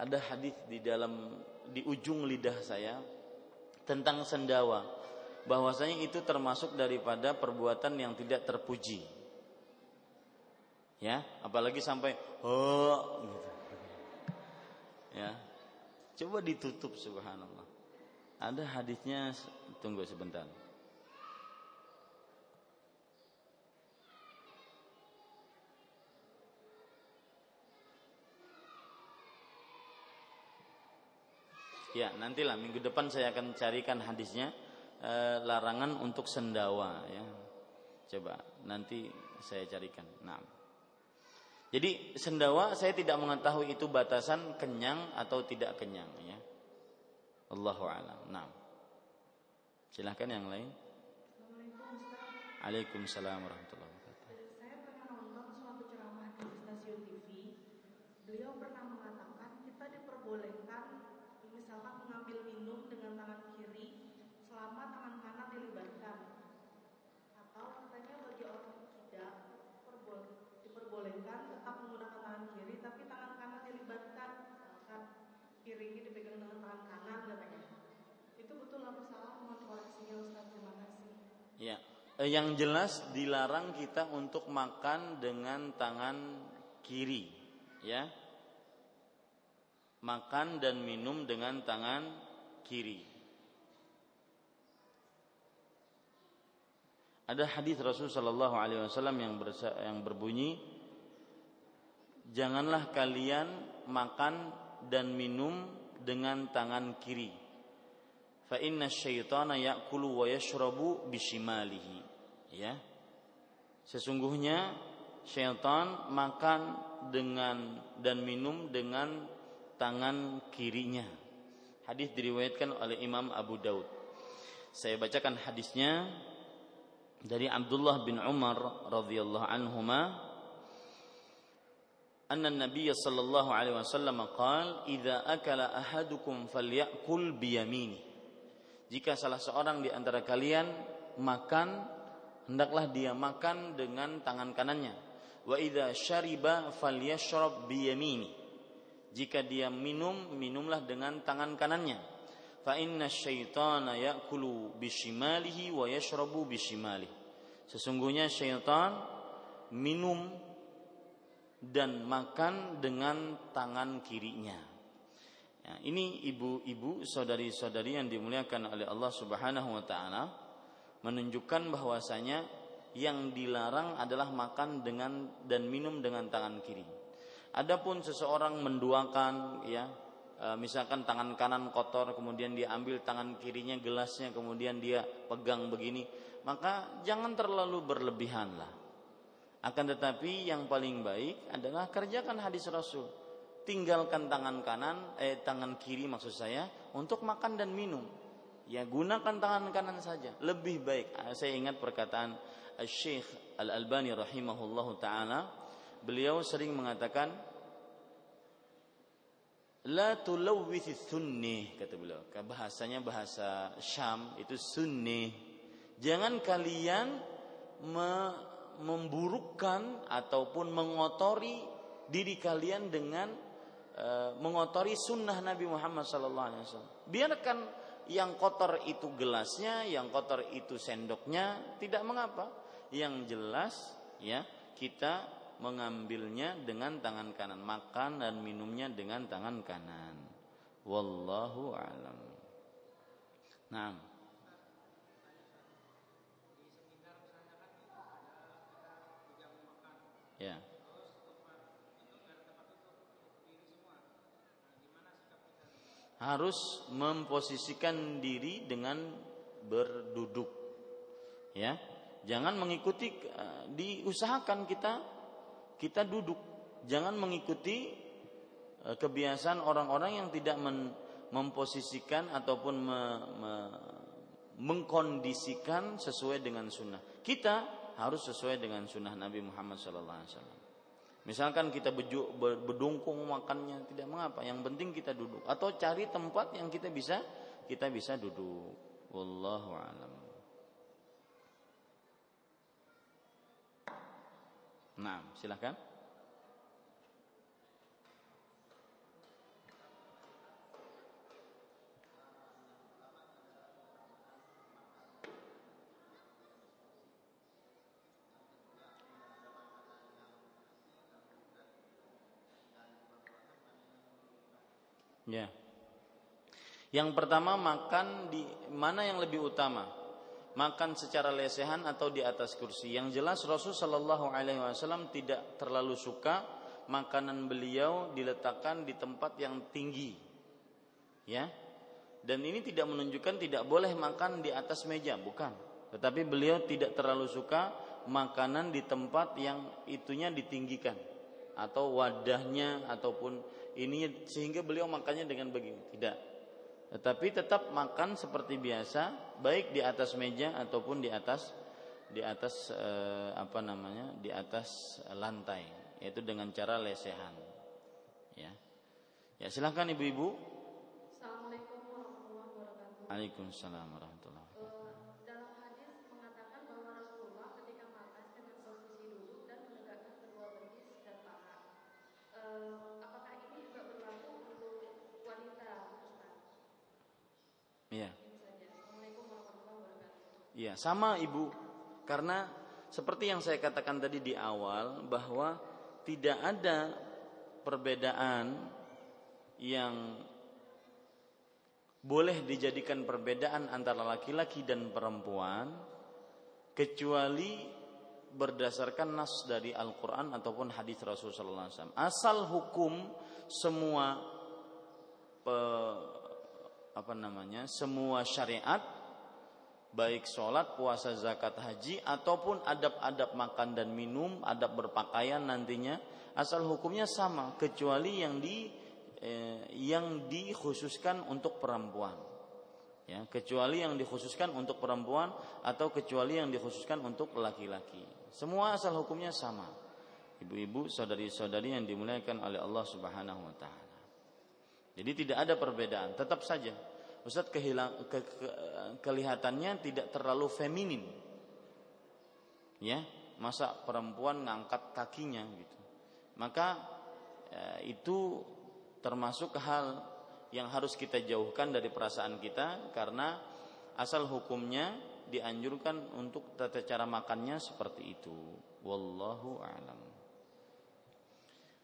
ada hadis di dalam di ujung lidah saya tentang sendawa bahwasanya itu termasuk daripada perbuatan yang tidak terpuji. Ya, apalagi sampai oh gitu. Ya. Coba ditutup subhanallah. Ada hadisnya tunggu sebentar. Ya, nantilah minggu depan saya akan carikan hadisnya e, larangan untuk sendawa ya. Coba nanti saya carikan. Nah. Jadi sendawa saya tidak mengetahui itu batasan kenyang atau tidak kenyang ya. Allahu a'lam. Nah. Silahkan yang lain. Waalaikumsalam warahmatullahi Ya, eh, yang jelas dilarang kita untuk makan dengan tangan kiri, ya. Makan dan minum dengan tangan kiri. Ada hadis Rasul Shallallahu Alaihi Wasallam yang yang berbunyi, janganlah kalian makan dan minum dengan tangan kiri fa inna syaitana ya'kulu wa yashrabu bishimalihi ya sesungguhnya syaitan makan dengan dan minum dengan tangan kirinya hadis diriwayatkan oleh Imam Abu Daud saya bacakan hadisnya dari Abdullah bin Umar radhiyallahu anhuma أن النبي صلى الله عليه وسلم قال إذا أكل أحدكم فليأكل بيمينه jika salah seorang di antara kalian makan hendaklah dia makan dengan tangan kanannya. Wa idza syariba falyashrab biyamini jika dia minum minumlah dengan tangan kanannya. Fa inna syaitana ya'kulu bishimalihi wa yashrabu bishimalihi sesungguhnya syaitan minum dan makan dengan tangan kirinya. Ya, ini ibu-ibu, saudari-saudari yang dimuliakan oleh Allah Subhanahu wa taala menunjukkan bahwasanya yang dilarang adalah makan dengan dan minum dengan tangan kiri. Adapun seseorang menduakan ya e, misalkan tangan kanan kotor kemudian dia ambil tangan kirinya gelasnya kemudian dia pegang begini maka jangan terlalu berlebihan lah. Akan tetapi yang paling baik adalah kerjakan hadis Rasul. Tinggalkan tangan kanan eh tangan kiri maksud saya untuk makan dan minum ya gunakan tangan kanan saja. Lebih baik. Ah, saya ingat perkataan Syekh Al Albani rahimahullah taala beliau sering mengatakan la tulawwithi sunni kata beliau. Bahasanya bahasa Syam itu sunni. Jangan kalian me memburukkan ataupun mengotori diri kalian dengan Eh, mengotori sunnah Nabi Muhammad SAW. Biarkan yang kotor itu gelasnya, yang kotor itu sendoknya, tidak mengapa. Yang jelas ya kita mengambilnya dengan tangan kanan, makan dan minumnya dengan tangan kanan. Wallahu alam. Nah. Ya. Harus memposisikan diri dengan berduduk. Ya. Jangan mengikuti eh, diusahakan kita kita duduk. Jangan mengikuti eh, kebiasaan orang-orang yang tidak men, memposisikan ataupun me, me, mengkondisikan sesuai dengan sunnah. Kita harus sesuai dengan sunnah Nabi Muhammad SAW. Misalkan kita bejuk, bedungkung makannya tidak mengapa, yang penting kita duduk atau cari tempat yang kita bisa kita bisa duduk. Wallahu alam. Nah, silahkan. Ya. Yang pertama makan di mana yang lebih utama? Makan secara lesehan atau di atas kursi? Yang jelas Rasul Shallallahu Alaihi Wasallam tidak terlalu suka makanan beliau diletakkan di tempat yang tinggi, ya. Dan ini tidak menunjukkan tidak boleh makan di atas meja, bukan. Tetapi beliau tidak terlalu suka makanan di tempat yang itunya ditinggikan atau wadahnya ataupun ini sehingga beliau makannya dengan begini. Tidak. Tetapi tetap makan seperti biasa baik di atas meja ataupun di atas di atas eh, apa namanya di atas lantai yaitu dengan cara lesehan. Ya. Ya silahkan ibu-ibu. Assalamualaikum warahmatullahi wabarakatuh. Waalaikumsalam warahmatullahi Iya, sama Ibu. Karena seperti yang saya katakan tadi di awal bahwa tidak ada perbedaan yang boleh dijadikan perbedaan antara laki-laki dan perempuan kecuali berdasarkan nas dari Al-Qur'an ataupun hadis Rasulullah SAW. Asal hukum semua pe, apa namanya? semua syariat baik sholat, puasa, zakat, haji ataupun adab-adab makan dan minum, adab berpakaian nantinya asal hukumnya sama kecuali yang di eh, yang dikhususkan untuk perempuan. Ya, kecuali yang dikhususkan untuk perempuan atau kecuali yang dikhususkan untuk laki-laki. Semua asal hukumnya sama. Ibu-ibu, saudari-saudari yang dimuliakan oleh Allah Subhanahu wa taala. Jadi tidak ada perbedaan, tetap saja Ustaz kehilang, ke, ke, kelihatannya tidak terlalu feminin. Ya, masa perempuan ngangkat kakinya gitu. Maka ya, itu termasuk hal yang harus kita jauhkan dari perasaan kita karena asal hukumnya dianjurkan untuk tata cara makannya seperti itu. Wallahu a'lam.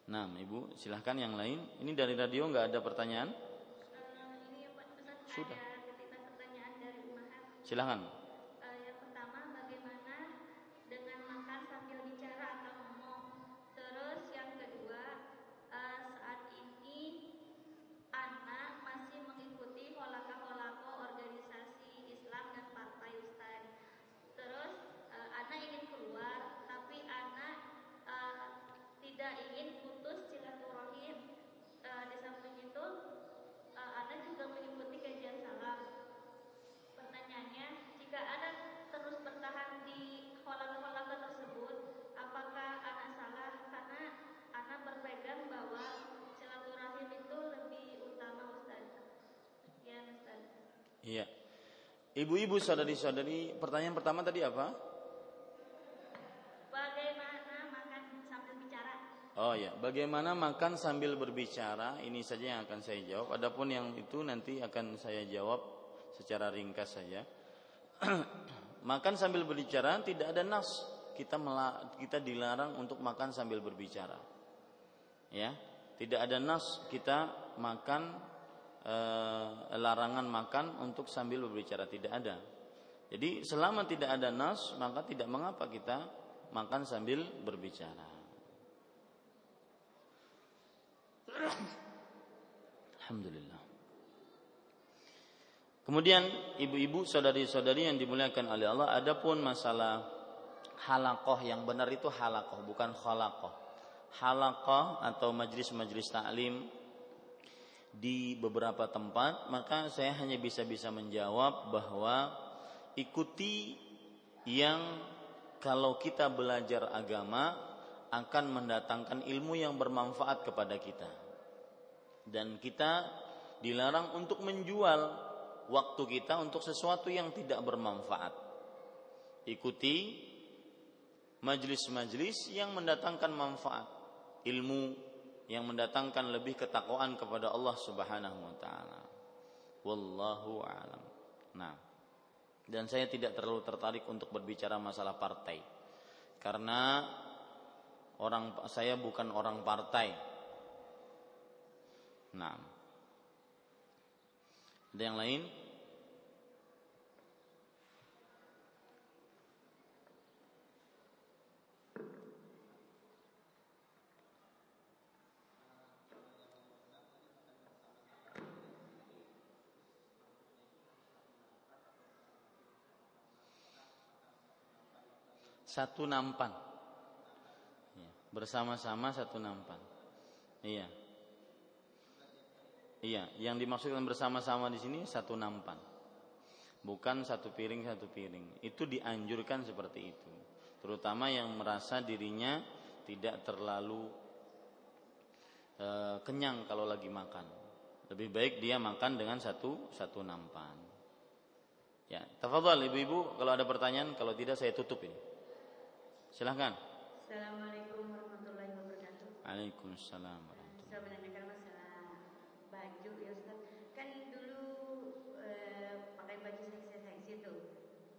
Nah, Ibu, silahkan yang lain. Ini dari radio nggak ada pertanyaan? Sudah. Silahkan. Ibu-ibu saudari-saudari, pertanyaan pertama tadi apa? Bagaimana makan sambil bicara? Oh ya, bagaimana makan sambil berbicara? Ini saja yang akan saya jawab. Adapun yang itu nanti akan saya jawab secara ringkas saja. makan sambil berbicara tidak ada nas. Kita kita dilarang untuk makan sambil berbicara. Ya, tidak ada nas kita makan Eh, larangan makan untuk sambil berbicara tidak ada. Jadi selama tidak ada nas maka tidak mengapa kita makan sambil berbicara. Alhamdulillah. Kemudian ibu-ibu saudari-saudari yang dimuliakan oleh Allah, adapun masalah halakoh yang benar itu halakoh bukan khalakoh. Halakoh atau majlis-majlis taklim di beberapa tempat, maka saya hanya bisa-bisa menjawab bahwa ikuti yang kalau kita belajar agama akan mendatangkan ilmu yang bermanfaat kepada kita. Dan kita dilarang untuk menjual waktu kita untuk sesuatu yang tidak bermanfaat. Ikuti majlis-majlis yang mendatangkan manfaat, ilmu yang mendatangkan lebih ketakwaan kepada Allah Subhanahu wa taala. Wallahu a'lam. Nah, dan saya tidak terlalu tertarik untuk berbicara masalah partai. Karena orang saya bukan orang partai. Nah. Ada yang lain? Satu nampan. Ya, bersama-sama satu nampan. Iya. Iya, yang dimaksudkan bersama-sama di sini satu nampan. Bukan satu piring satu piring. Itu dianjurkan seperti itu. Terutama yang merasa dirinya tidak terlalu e, kenyang kalau lagi makan. Lebih baik dia makan dengan satu satu nampan. Ya, tafadhal ibu-ibu kalau ada pertanyaan, kalau tidak saya tutup ini. Silahkan. Assalamualaikum warahmatullahi wabarakatuh. Waalaikumsalam Saya menanyakan masalah baju ya Ustaz. Kan dulu eh, pakai baju seksi-seksi itu.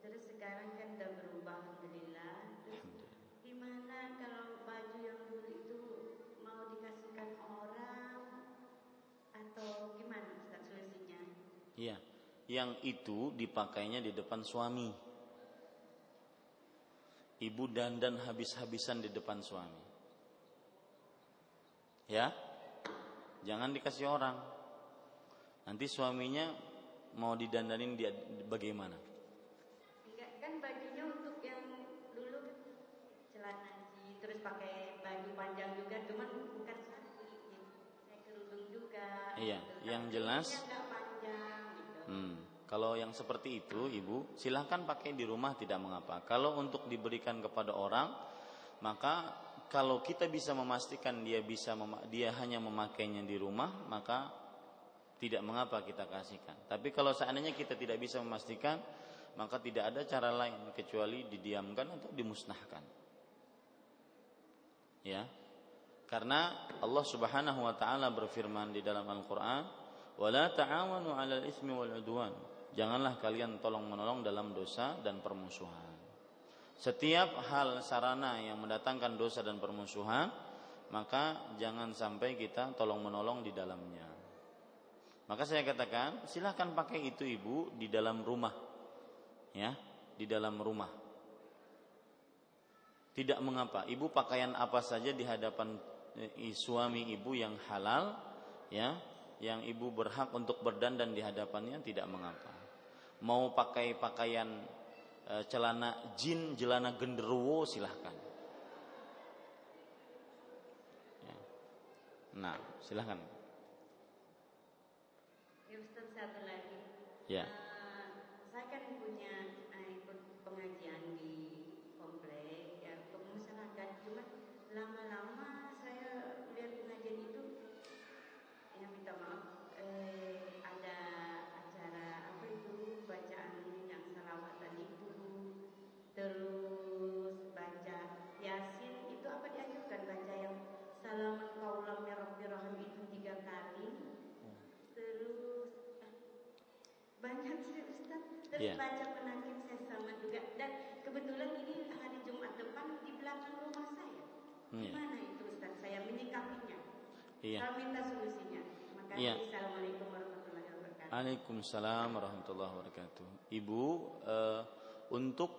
Terus sekarang kan udah berubah alhamdulillah. Terus gimana kalau baju yang dulu itu mau dikasihkan orang atau gimana Ustaz solusinya? Iya, yang itu dipakainya di depan suami ibu dandan habis-habisan di depan suami. Ya, jangan dikasih orang. Nanti suaminya mau didandanin dia bagaimana? Enggak, kan bajunya untuk yang dulu celana terus pakai baju panjang juga, cuman bukan sarung, gitu. saya kerudung juga. Iya, yang jelas. Kalau yang seperti itu, ibu, silahkan pakai di rumah tidak mengapa. Kalau untuk diberikan kepada orang, maka kalau kita bisa memastikan dia bisa dia hanya memakainya di rumah, maka tidak mengapa kita kasihkan. Tapi kalau seandainya kita tidak bisa memastikan, maka tidak ada cara lain kecuali didiamkan atau dimusnahkan. Ya. Karena Allah Subhanahu wa taala berfirman di dalam Al-Qur'an, "Wala ta'awanu 'alal itsmi wal 'udwan." Janganlah kalian tolong menolong dalam dosa dan permusuhan. Setiap hal sarana yang mendatangkan dosa dan permusuhan, maka jangan sampai kita tolong menolong di dalamnya. Maka saya katakan, silahkan pakai itu ibu di dalam rumah, ya, di dalam rumah. Tidak mengapa, ibu pakaian apa saja di hadapan eh, suami ibu yang halal, ya, yang ibu berhak untuk berdandan di hadapannya tidak mengapa mau pakai pakaian e, celana jin, celana genderuwo silahkan. Ya. Nah, silahkan. Ya Ustaz satu lagi. Ya. Uh, saya kan punya uh, ikut pengajian di komplek ya masyarakat cuma lama-lama terus yeah. baca penangkip sesama juga. Dan kebetulan ini hari Jumat depan di belakang rumah saya. Hmm, yeah. gimana itu Ustaz? Saya menyikapinya. Yeah. saya minta solusinya. Makasih. Yeah. Assalamualaikum warahmatullahi wabarakatuh. Waalaikumsalam warahmatullahi wabarakatuh. Ibu uh, untuk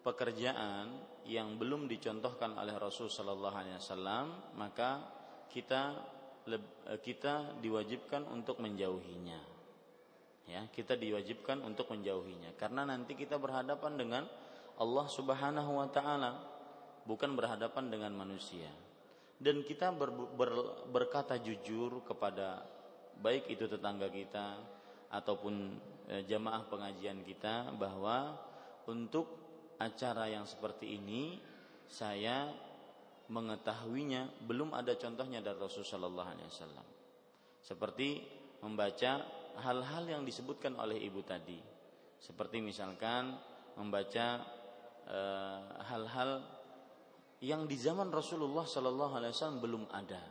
pekerjaan yang belum dicontohkan oleh Rasul Sallallahu Alaihi Wasallam maka kita eh, kita diwajibkan untuk menjauhinya ya kita diwajibkan untuk menjauhinya karena nanti kita berhadapan dengan Allah Subhanahu Wa Taala bukan berhadapan dengan manusia dan kita ber, ber, berkata jujur kepada baik itu tetangga kita ataupun e, jamaah pengajian kita bahwa untuk acara yang seperti ini saya mengetahuinya belum ada contohnya dari Rasulullah SAW. Seperti membaca hal-hal yang disebutkan oleh ibu tadi, seperti misalkan membaca eh, hal-hal yang di zaman Rasulullah SAW belum ada.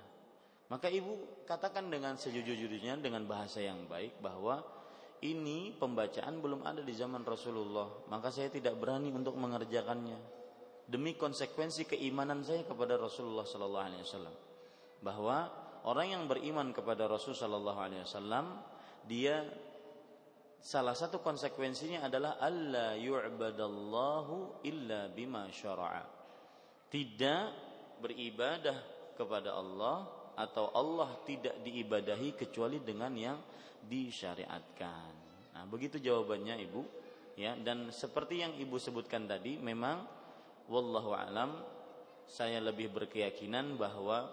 Maka ibu katakan dengan sejujur-jujurnya dengan bahasa yang baik bahwa ini pembacaan belum ada di zaman Rasulullah, maka saya tidak berani untuk mengerjakannya. Demi konsekuensi keimanan saya kepada Rasulullah sallallahu alaihi wasallam. Bahwa orang yang beriman kepada Rasul sallallahu alaihi wasallam dia salah satu konsekuensinya adalah alla yu'badallahu illa bima syara'a tidak beribadah kepada Allah atau Allah tidak diibadahi kecuali dengan yang disyariatkan. Nah, begitu jawabannya Ibu, ya. Dan seperti yang Ibu sebutkan tadi, memang wallahu alam saya lebih berkeyakinan bahwa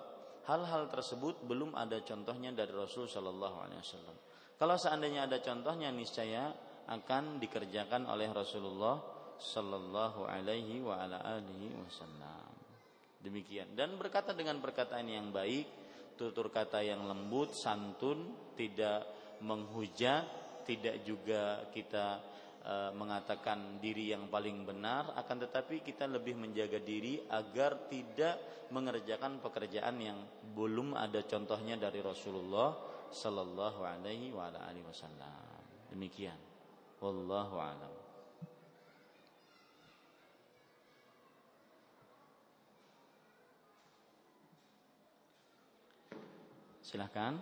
hal-hal tersebut belum ada contohnya dari Rasul Shallallahu Alaihi Wasallam. Kalau seandainya ada contohnya, niscaya akan dikerjakan oleh Rasulullah Shallallahu Alaihi Wasallam. Demikian dan berkata dengan perkataan yang baik, tutur kata yang lembut, santun, tidak menghujat, tidak juga kita E, mengatakan diri yang paling benar akan tetapi kita lebih menjaga diri agar tidak mengerjakan pekerjaan yang belum ada contohnya dari Rasulullah sallallahu alaihi wa alihi wasallam. Demikian. Wallahu alam. Silahkan.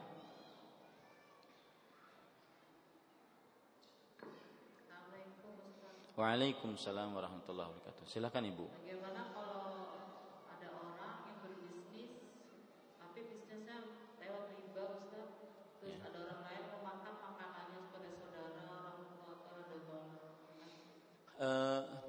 Waalaikumsalam warahmatullahi wabarakatuh. Silakan Ibu. Bagaimana kalau ada orang yang berbisnis tapi bisnisnya lewat riba Ustaz? Terus ya. ada orang lain memakan makanannya sebagai saudara orang tua atau ada uh,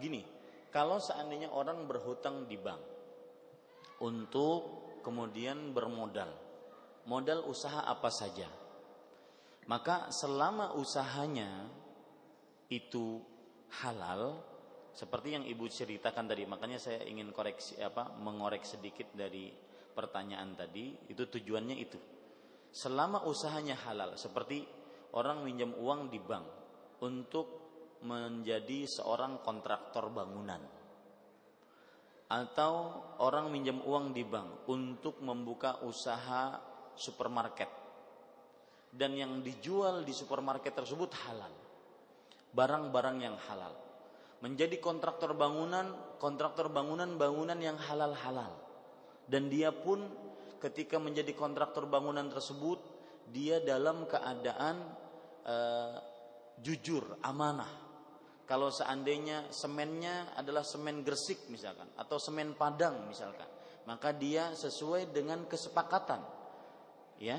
begini, kalau seandainya orang berhutang di bank untuk kemudian bermodal, modal usaha apa saja, maka selama usahanya itu halal, seperti yang Ibu ceritakan tadi, makanya saya ingin koreksi apa mengorek sedikit dari pertanyaan tadi, itu tujuannya itu. Selama usahanya halal, seperti orang minjam uang di bank untuk menjadi seorang kontraktor bangunan atau orang minjam uang di bank untuk membuka usaha supermarket dan yang dijual di supermarket tersebut halal barang-barang yang halal menjadi kontraktor bangunan, kontraktor bangunan-bangunan yang halal-halal. Dan dia pun ketika menjadi kontraktor bangunan tersebut, dia dalam keadaan uh, jujur, amanah. Kalau seandainya semennya adalah semen Gresik misalkan atau semen Padang misalkan, maka dia sesuai dengan kesepakatan. Ya.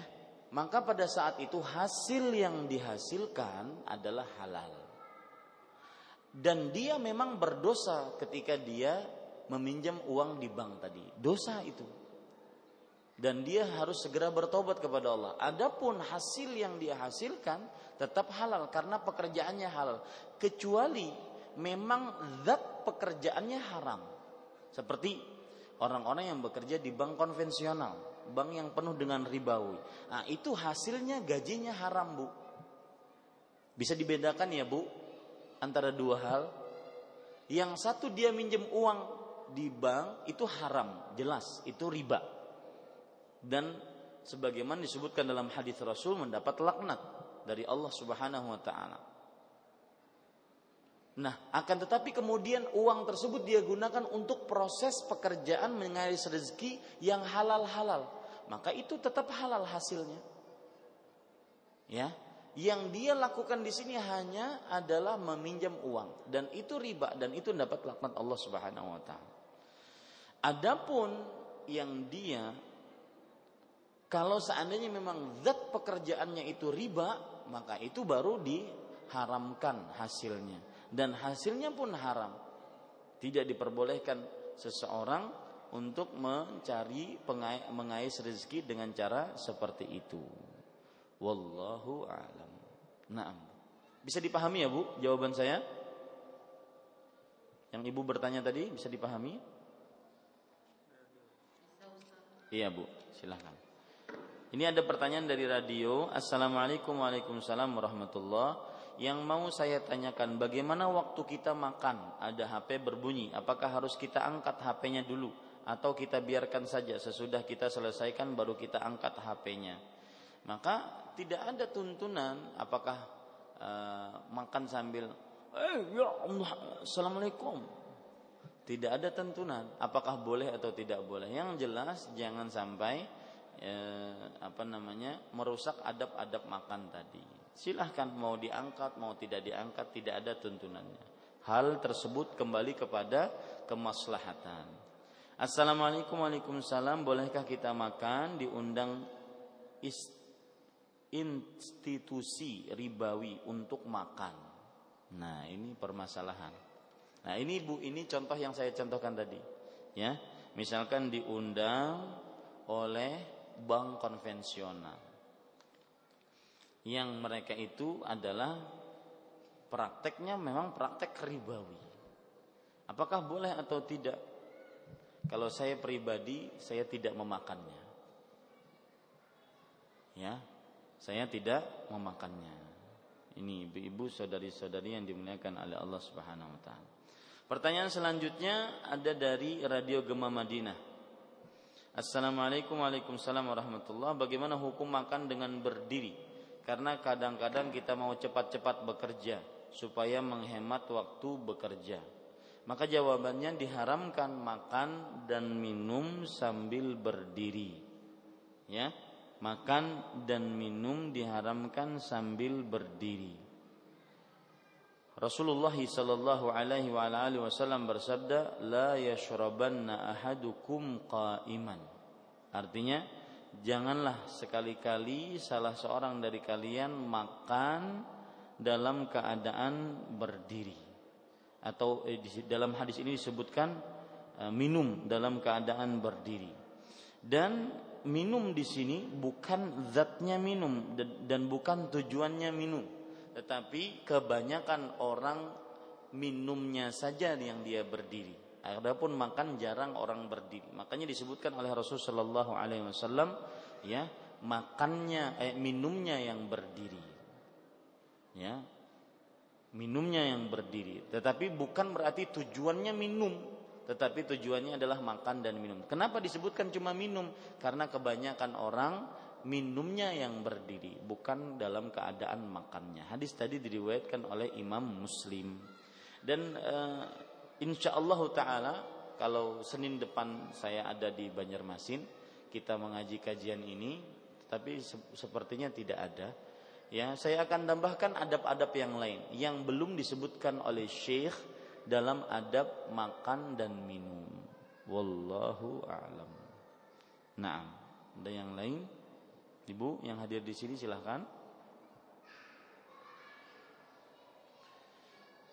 Maka pada saat itu hasil yang dihasilkan adalah halal dan dia memang berdosa ketika dia meminjam uang di bank tadi. Dosa itu. Dan dia harus segera bertobat kepada Allah. Adapun hasil yang dia hasilkan tetap halal karena pekerjaannya halal. Kecuali memang zat pekerjaannya haram. Seperti orang-orang yang bekerja di bank konvensional, bank yang penuh dengan ribawi. Nah, itu hasilnya gajinya haram, Bu. Bisa dibedakan ya, Bu? antara dua hal. Yang satu dia minjem uang di bank itu haram, jelas itu riba. Dan sebagaimana disebutkan dalam hadis Rasul mendapat laknat dari Allah Subhanahu wa taala. Nah, akan tetapi kemudian uang tersebut dia gunakan untuk proses pekerjaan mengais rezeki yang halal-halal. Maka itu tetap halal hasilnya. Ya, yang dia lakukan di sini hanya adalah meminjam uang dan itu riba dan itu dapat laknat Allah Subhanahu wa taala. Adapun yang dia kalau seandainya memang zat pekerjaannya itu riba, maka itu baru diharamkan hasilnya dan hasilnya pun haram. Tidak diperbolehkan seseorang untuk mencari mengais rezeki dengan cara seperti itu. Wallahu a'lam. Naam. Bisa dipahami ya, Bu, jawaban saya? Yang Ibu bertanya tadi bisa dipahami? Iya, Bu. Silahkan. Ini ada pertanyaan dari radio. Assalamualaikum Waalaikumsalam warahmatullah. Yang mau saya tanyakan, bagaimana waktu kita makan ada HP berbunyi? Apakah harus kita angkat HP-nya dulu atau kita biarkan saja sesudah kita selesaikan baru kita angkat HP-nya? Maka tidak ada tuntunan apakah uh, makan sambil eh ya Allah assalamualaikum tidak ada tuntunan apakah boleh atau tidak boleh yang jelas jangan sampai eh, apa namanya merusak adab-adab makan tadi. Silahkan mau diangkat mau tidak diangkat tidak ada tuntunannya. Hal tersebut kembali kepada kemaslahatan. Assalamualaikum Waalaikumsalam. Bolehkah kita makan? Diundang institusi ribawi untuk makan. Nah ini permasalahan. Nah ini bu ini contoh yang saya contohkan tadi ya. Misalkan diundang oleh bank konvensional yang mereka itu adalah prakteknya memang praktek ribawi. Apakah boleh atau tidak? Kalau saya pribadi saya tidak memakannya. Ya, saya tidak memakannya. Ini ibu-ibu saudari-saudari yang dimuliakan oleh Allah Subhanahu wa taala. Pertanyaan selanjutnya ada dari Radio Gema Madinah. Assalamualaikum Waalaikumsalam warahmatullahi Bagaimana hukum makan dengan berdiri? Karena kadang-kadang kita mau cepat-cepat bekerja Supaya menghemat waktu bekerja. Maka jawabannya diharamkan makan dan minum sambil berdiri. Ya Makan dan minum diharamkan sambil berdiri Rasulullah sallallahu alaihi wa alihi wasallam bersabda, "La yashrabanna ahadukum qa'iman." Artinya, janganlah sekali-kali salah seorang dari kalian makan dalam keadaan berdiri. Atau eh, dalam hadis ini disebutkan eh, minum dalam keadaan berdiri. Dan minum di sini bukan zatnya minum dan bukan tujuannya minum tetapi kebanyakan orang minumnya saja yang dia berdiri. Adapun makan jarang orang berdiri. Makanya disebutkan oleh Rasulullah Shallallahu Alaihi Wasallam, ya makannya, eh, minumnya yang berdiri, ya minumnya yang berdiri. Tetapi bukan berarti tujuannya minum, tetapi tujuannya adalah makan dan minum. Kenapa disebutkan cuma minum? Karena kebanyakan orang minumnya yang berdiri, bukan dalam keadaan makannya. Hadis tadi diriwayatkan oleh Imam Muslim. Dan uh, insya Allah Taala kalau Senin depan saya ada di Banjarmasin, kita mengaji kajian ini, tapi se sepertinya tidak ada. Ya, saya akan tambahkan adab-adab yang lain yang belum disebutkan oleh Syekh dalam adab makan dan minum. Wallahu a'lam. Nah, ada yang lain? Ibu yang hadir di sini silahkan.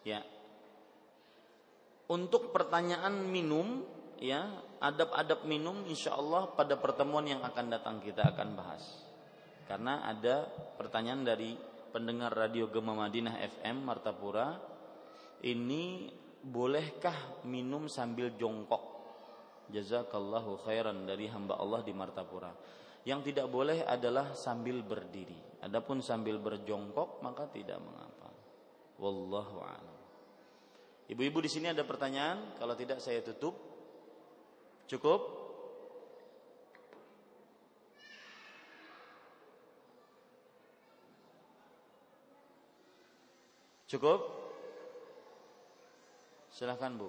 Ya. Untuk pertanyaan minum, ya, adab-adab minum insya Allah pada pertemuan yang akan datang kita akan bahas. Karena ada pertanyaan dari pendengar radio Gema Madinah FM Martapura, ini bolehkah minum sambil jongkok? Jazakallahu khairan dari hamba Allah di Martapura. Yang tidak boleh adalah sambil berdiri. Adapun sambil berjongkok maka tidak mengapa. Wallahu a'lam. Ibu-ibu di sini ada pertanyaan? Kalau tidak saya tutup. Cukup? Cukup? Silahkan Bu.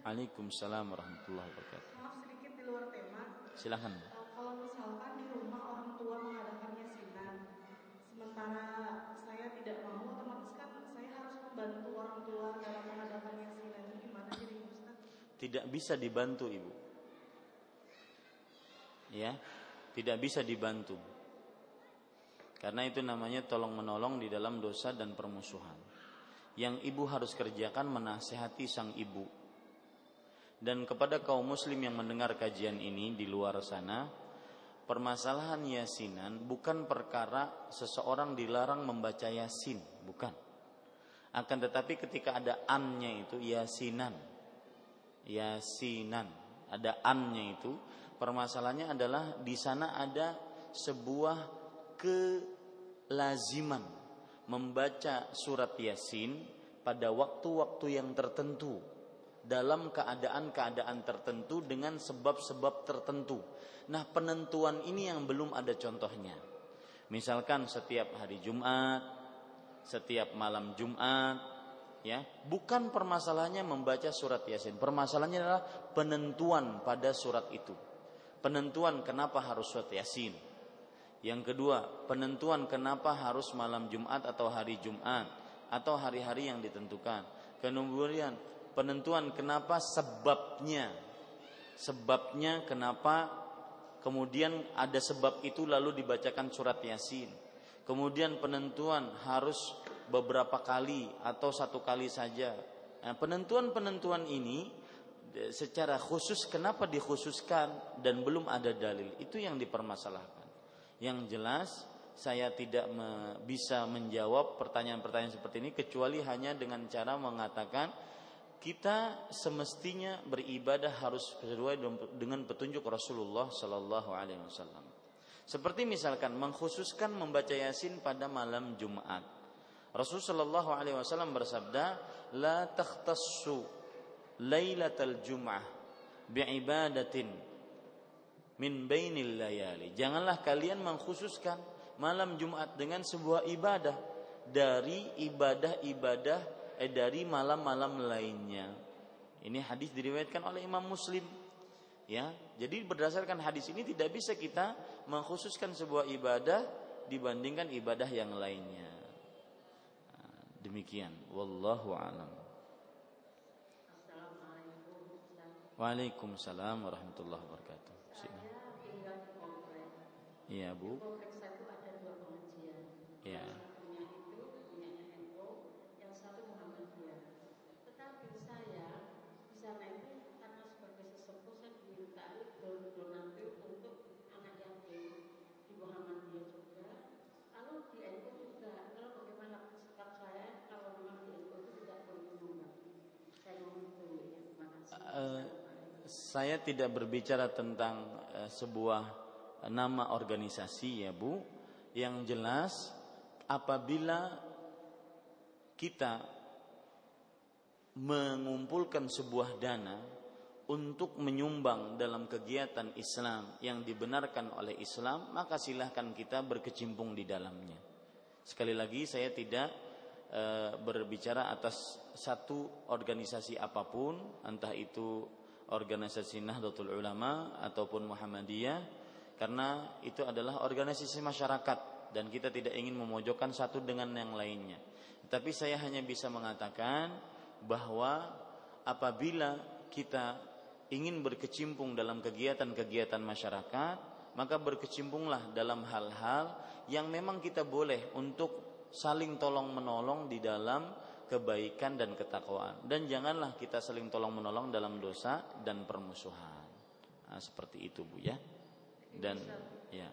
Waalaikumsalam warahmatullahi wabarakatuh. Maaf sedikit di luar tema. Silahkan. Uh, eh, kalau misalkan di rumah orang tua mengadakannya sinar, sementara saya tidak mau, otomatis kan saya harus membantu orang tua dalam mengadakannya sinar. ini. gimana jadi Ustaz? Tidak bisa dibantu ibu. Ya, tidak bisa dibantu. Karena itu namanya tolong menolong di dalam dosa dan permusuhan. Yang ibu harus kerjakan menasehati sang ibu dan kepada kaum muslim yang mendengar kajian ini di luar sana, permasalahan yasinan bukan perkara seseorang dilarang membaca yasin, bukan. Akan tetapi ketika ada annya itu yasinan. Yasinan, ada annya itu, permasalahannya adalah di sana ada sebuah kelaziman membaca surat Yasin pada waktu-waktu yang tertentu dalam keadaan-keadaan tertentu dengan sebab-sebab tertentu. Nah, penentuan ini yang belum ada contohnya. Misalkan setiap hari Jumat, setiap malam Jumat, ya, bukan permasalahannya membaca surat Yasin. Permasalahannya adalah penentuan pada surat itu. Penentuan kenapa harus surat Yasin yang kedua, penentuan kenapa harus malam Jumat atau hari Jumat atau hari-hari yang ditentukan. Kemudian penentuan kenapa sebabnya. Sebabnya kenapa kemudian ada sebab itu lalu dibacakan surat Yasin. Kemudian penentuan harus beberapa kali atau satu kali saja. Nah, penentuan-penentuan ini secara khusus kenapa dikhususkan dan belum ada dalil itu yang dipermasalahkan. Yang jelas saya tidak me, bisa menjawab pertanyaan-pertanyaan seperti ini kecuali hanya dengan cara mengatakan kita semestinya beribadah harus sesuai dengan petunjuk Rasulullah Sallallahu Alaihi Wasallam. Seperti misalkan mengkhususkan membaca Yasin pada malam Jumat. Rasulullah Sallallahu Alaihi Wasallam bersabda, لا takhtassu lailatal Jum'ah bi'ibadatin min bainil layali. Janganlah kalian mengkhususkan malam Jumat dengan sebuah ibadah dari ibadah-ibadah eh, dari malam-malam lainnya. Ini hadis diriwayatkan oleh Imam Muslim. Ya, jadi berdasarkan hadis ini tidak bisa kita mengkhususkan sebuah ibadah dibandingkan ibadah yang lainnya. Nah, demikian, wallahu alam. Waalaikumsalam warahmatullahi wabarakatuh. Iya bu. Iya. Satunya itu punyanya NU, yang satu Muhammadiyah. Tetapi saya di sana itu karena sebagai sesepuh saya dimintai donatur untuk anak yatim di Muhammadiyah juga. Lalu di NU juga. Kalau bagaimana sikap saya kalau memang di NU itu tidak boleh menyumbang. Saya mohon itu ya. Terima kasih. Uh, saya tidak berbicara tentang uh, sebuah nama organisasi ya Bu. Yang jelas apabila kita mengumpulkan sebuah dana untuk menyumbang dalam kegiatan Islam yang dibenarkan oleh Islam maka silahkan kita berkecimpung di dalamnya. Sekali lagi saya tidak e, berbicara atas satu organisasi apa pun entah itu organisasi Nahdlatul Ulama ataupun Muhammadiyah karena itu adalah organisasi masyarakat dan kita tidak ingin memojokkan satu dengan yang lainnya. Tapi saya hanya bisa mengatakan bahwa apabila kita ingin berkecimpung dalam kegiatan-kegiatan masyarakat, maka berkecimpunglah dalam hal-hal yang memang kita boleh untuk saling tolong menolong di dalam kebaikan dan ketakwaan. Dan janganlah kita saling tolong menolong dalam dosa dan permusuhan. Nah, seperti itu Bu ya. Dan ya.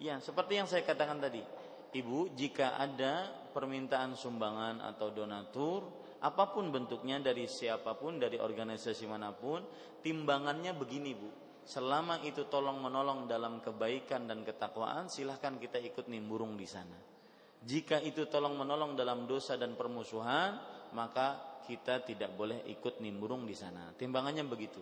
Ya seperti yang saya katakan tadi. Ibu jika ada permintaan sumbangan atau donatur apa pun bentuknya dari siapa pun dari organisasi mana pun timbangannya begini bu selama itu tolong menolong dalam kebaikan dan ketakwaan silahkan kita ikut nimburung di sana jika itu tolong menolong dalam dosa dan permusuhan, maka kita tidak boleh ikut nimbrung di sana. Timbangannya begitu.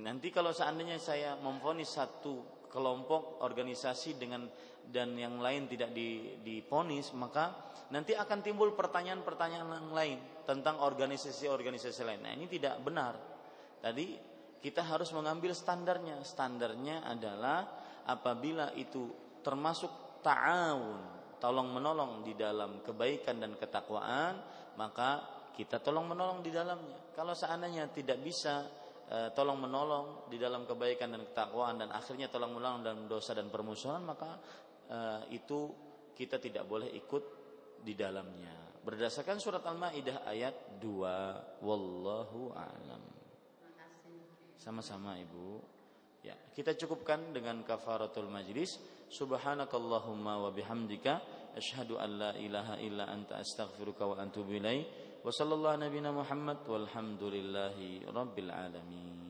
Nanti kalau seandainya saya memfonis satu kelompok organisasi dengan dan yang lain tidak diponis, maka nanti akan timbul pertanyaan-pertanyaan yang lain tentang organisasi-organisasi lain. Nah, ini tidak benar. Tadi kita harus mengambil standarnya. Standarnya adalah apabila itu termasuk ta'awun, tolong menolong di dalam kebaikan dan ketakwaan, maka kita tolong menolong di dalamnya. Kalau seandainya tidak bisa e, tolong menolong di dalam kebaikan dan ketakwaan dan akhirnya tolong menolong dalam dosa dan permusuhan, maka e, itu kita tidak boleh ikut di dalamnya. Berdasarkan surat Al-Maidah ayat 2, wallahu a'lam. Sama-sama Ibu. Ya, kita cukupkan dengan kafaratul majlis. Subhanakallahumma wa bihamdika asyhadu an la ilaha illa anta astaghfiruka wa atubu ilaik. Wa sallallahu nabiyana Muhammad walhamdulillahi rabbil alamin.